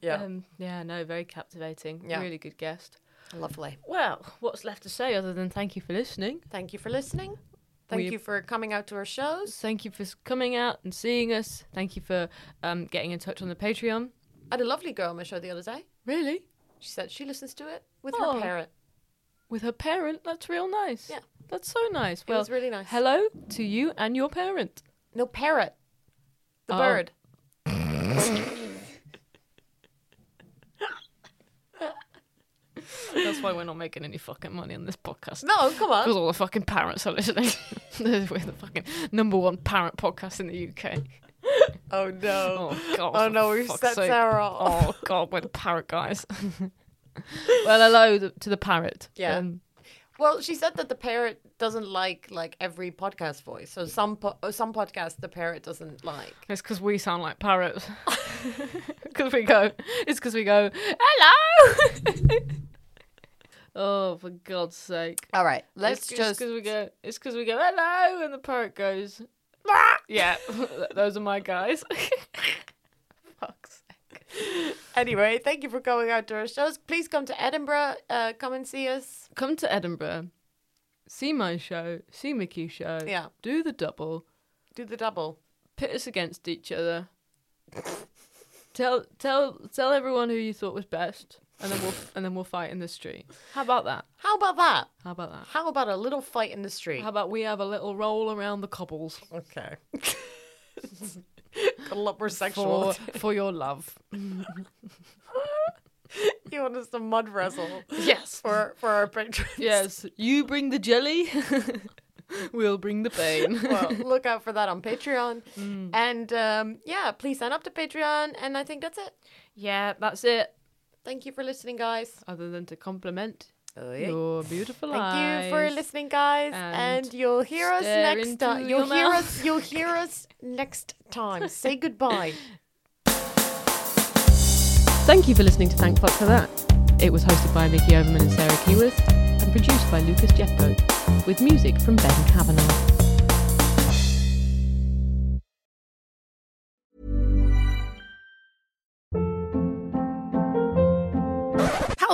Speaker 1: Yeah.
Speaker 2: Um, yeah, no, very captivating.
Speaker 1: Yeah.
Speaker 2: Really good guest.
Speaker 1: Lovely.
Speaker 2: Well, what's left to say other than thank you for listening?
Speaker 1: Thank you for listening. Thank
Speaker 2: We-
Speaker 1: you for coming out to our shows.
Speaker 2: Thank you for coming out and seeing us. Thank you for um, getting in touch on the Patreon.
Speaker 1: I had a lovely girl on my show the other day.
Speaker 2: Really?
Speaker 1: She said she listens to it with
Speaker 2: Oh.
Speaker 1: her parent.
Speaker 2: With her parent? That's real nice.
Speaker 1: Yeah.
Speaker 2: That's so nice.
Speaker 1: It
Speaker 2: well,
Speaker 1: was really nice.
Speaker 2: hello to you and your parent.
Speaker 1: No, parrot. The
Speaker 2: Oh.
Speaker 1: bird.
Speaker 2: That's why we're not making any fucking money on this podcast.
Speaker 1: No, come on.
Speaker 2: Because all the fucking parents are listening. we're the fucking number one parent podcast in the UK.
Speaker 1: Oh no.
Speaker 2: Oh god.
Speaker 1: Oh no, we've set
Speaker 2: sake.
Speaker 1: Sarah off.
Speaker 2: Oh god, we're the parrot guys. well, hello to the parrot.
Speaker 1: Yeah.
Speaker 2: Um,
Speaker 1: Well, she said that the parrot doesn't like like every podcast voice. So some po- uh, some podcasts the parrot doesn't like.
Speaker 2: it's because we sound like parrots. Because we go. It's because we go. Hello. oh, for God's sake.
Speaker 1: All right, let's
Speaker 2: it's
Speaker 1: just.
Speaker 2: because we go. It's because we go hello, and the parrot goes. Yeah, those are my guys. Fuck's sake.
Speaker 1: Anyway, thank you for coming out to our shows. Please come to Edinburgh. Uh, come and see us.
Speaker 2: Come to Edinburgh. See my show. See Mickey's show.
Speaker 1: Yeah.
Speaker 2: Do the double.
Speaker 1: Do the double.
Speaker 2: Pit us against each other. tell tell tell everyone who you thought was best, and then we'll and then we'll fight in the street. How about that?
Speaker 1: How about that?
Speaker 2: How about that?
Speaker 1: How about a little fight in the street?
Speaker 2: How about we have a little roll around the cobbles
Speaker 1: Okay. Got a lot more sexual.
Speaker 2: for for your love?
Speaker 1: you want us to mud wrestle
Speaker 2: Yes.
Speaker 1: for for our patrons?
Speaker 2: Yes. You bring the jelly. we'll bring the pain.
Speaker 1: well, look out for that on Patreon.
Speaker 2: Mm.
Speaker 1: And um, yeah, please sign up to Patreon. And I think that's it.
Speaker 2: yeah, that's it.
Speaker 1: Thank you for listening, guys.
Speaker 2: Other than to compliment
Speaker 1: Oh, yeah.
Speaker 2: your beautiful
Speaker 1: Thank
Speaker 2: eyes.
Speaker 1: you for listening, guys. And,
Speaker 2: and
Speaker 1: you'll hear us next time. You'll hear
Speaker 2: mouth.
Speaker 1: us. You'll hear us next time. Say goodbye.
Speaker 2: Thank you for listening to Thank Fuck for That. It was hosted by Mickey Overman and Sarah Keyworth and produced by Lucas Jeffcoat, with music from Ben Kavanagh.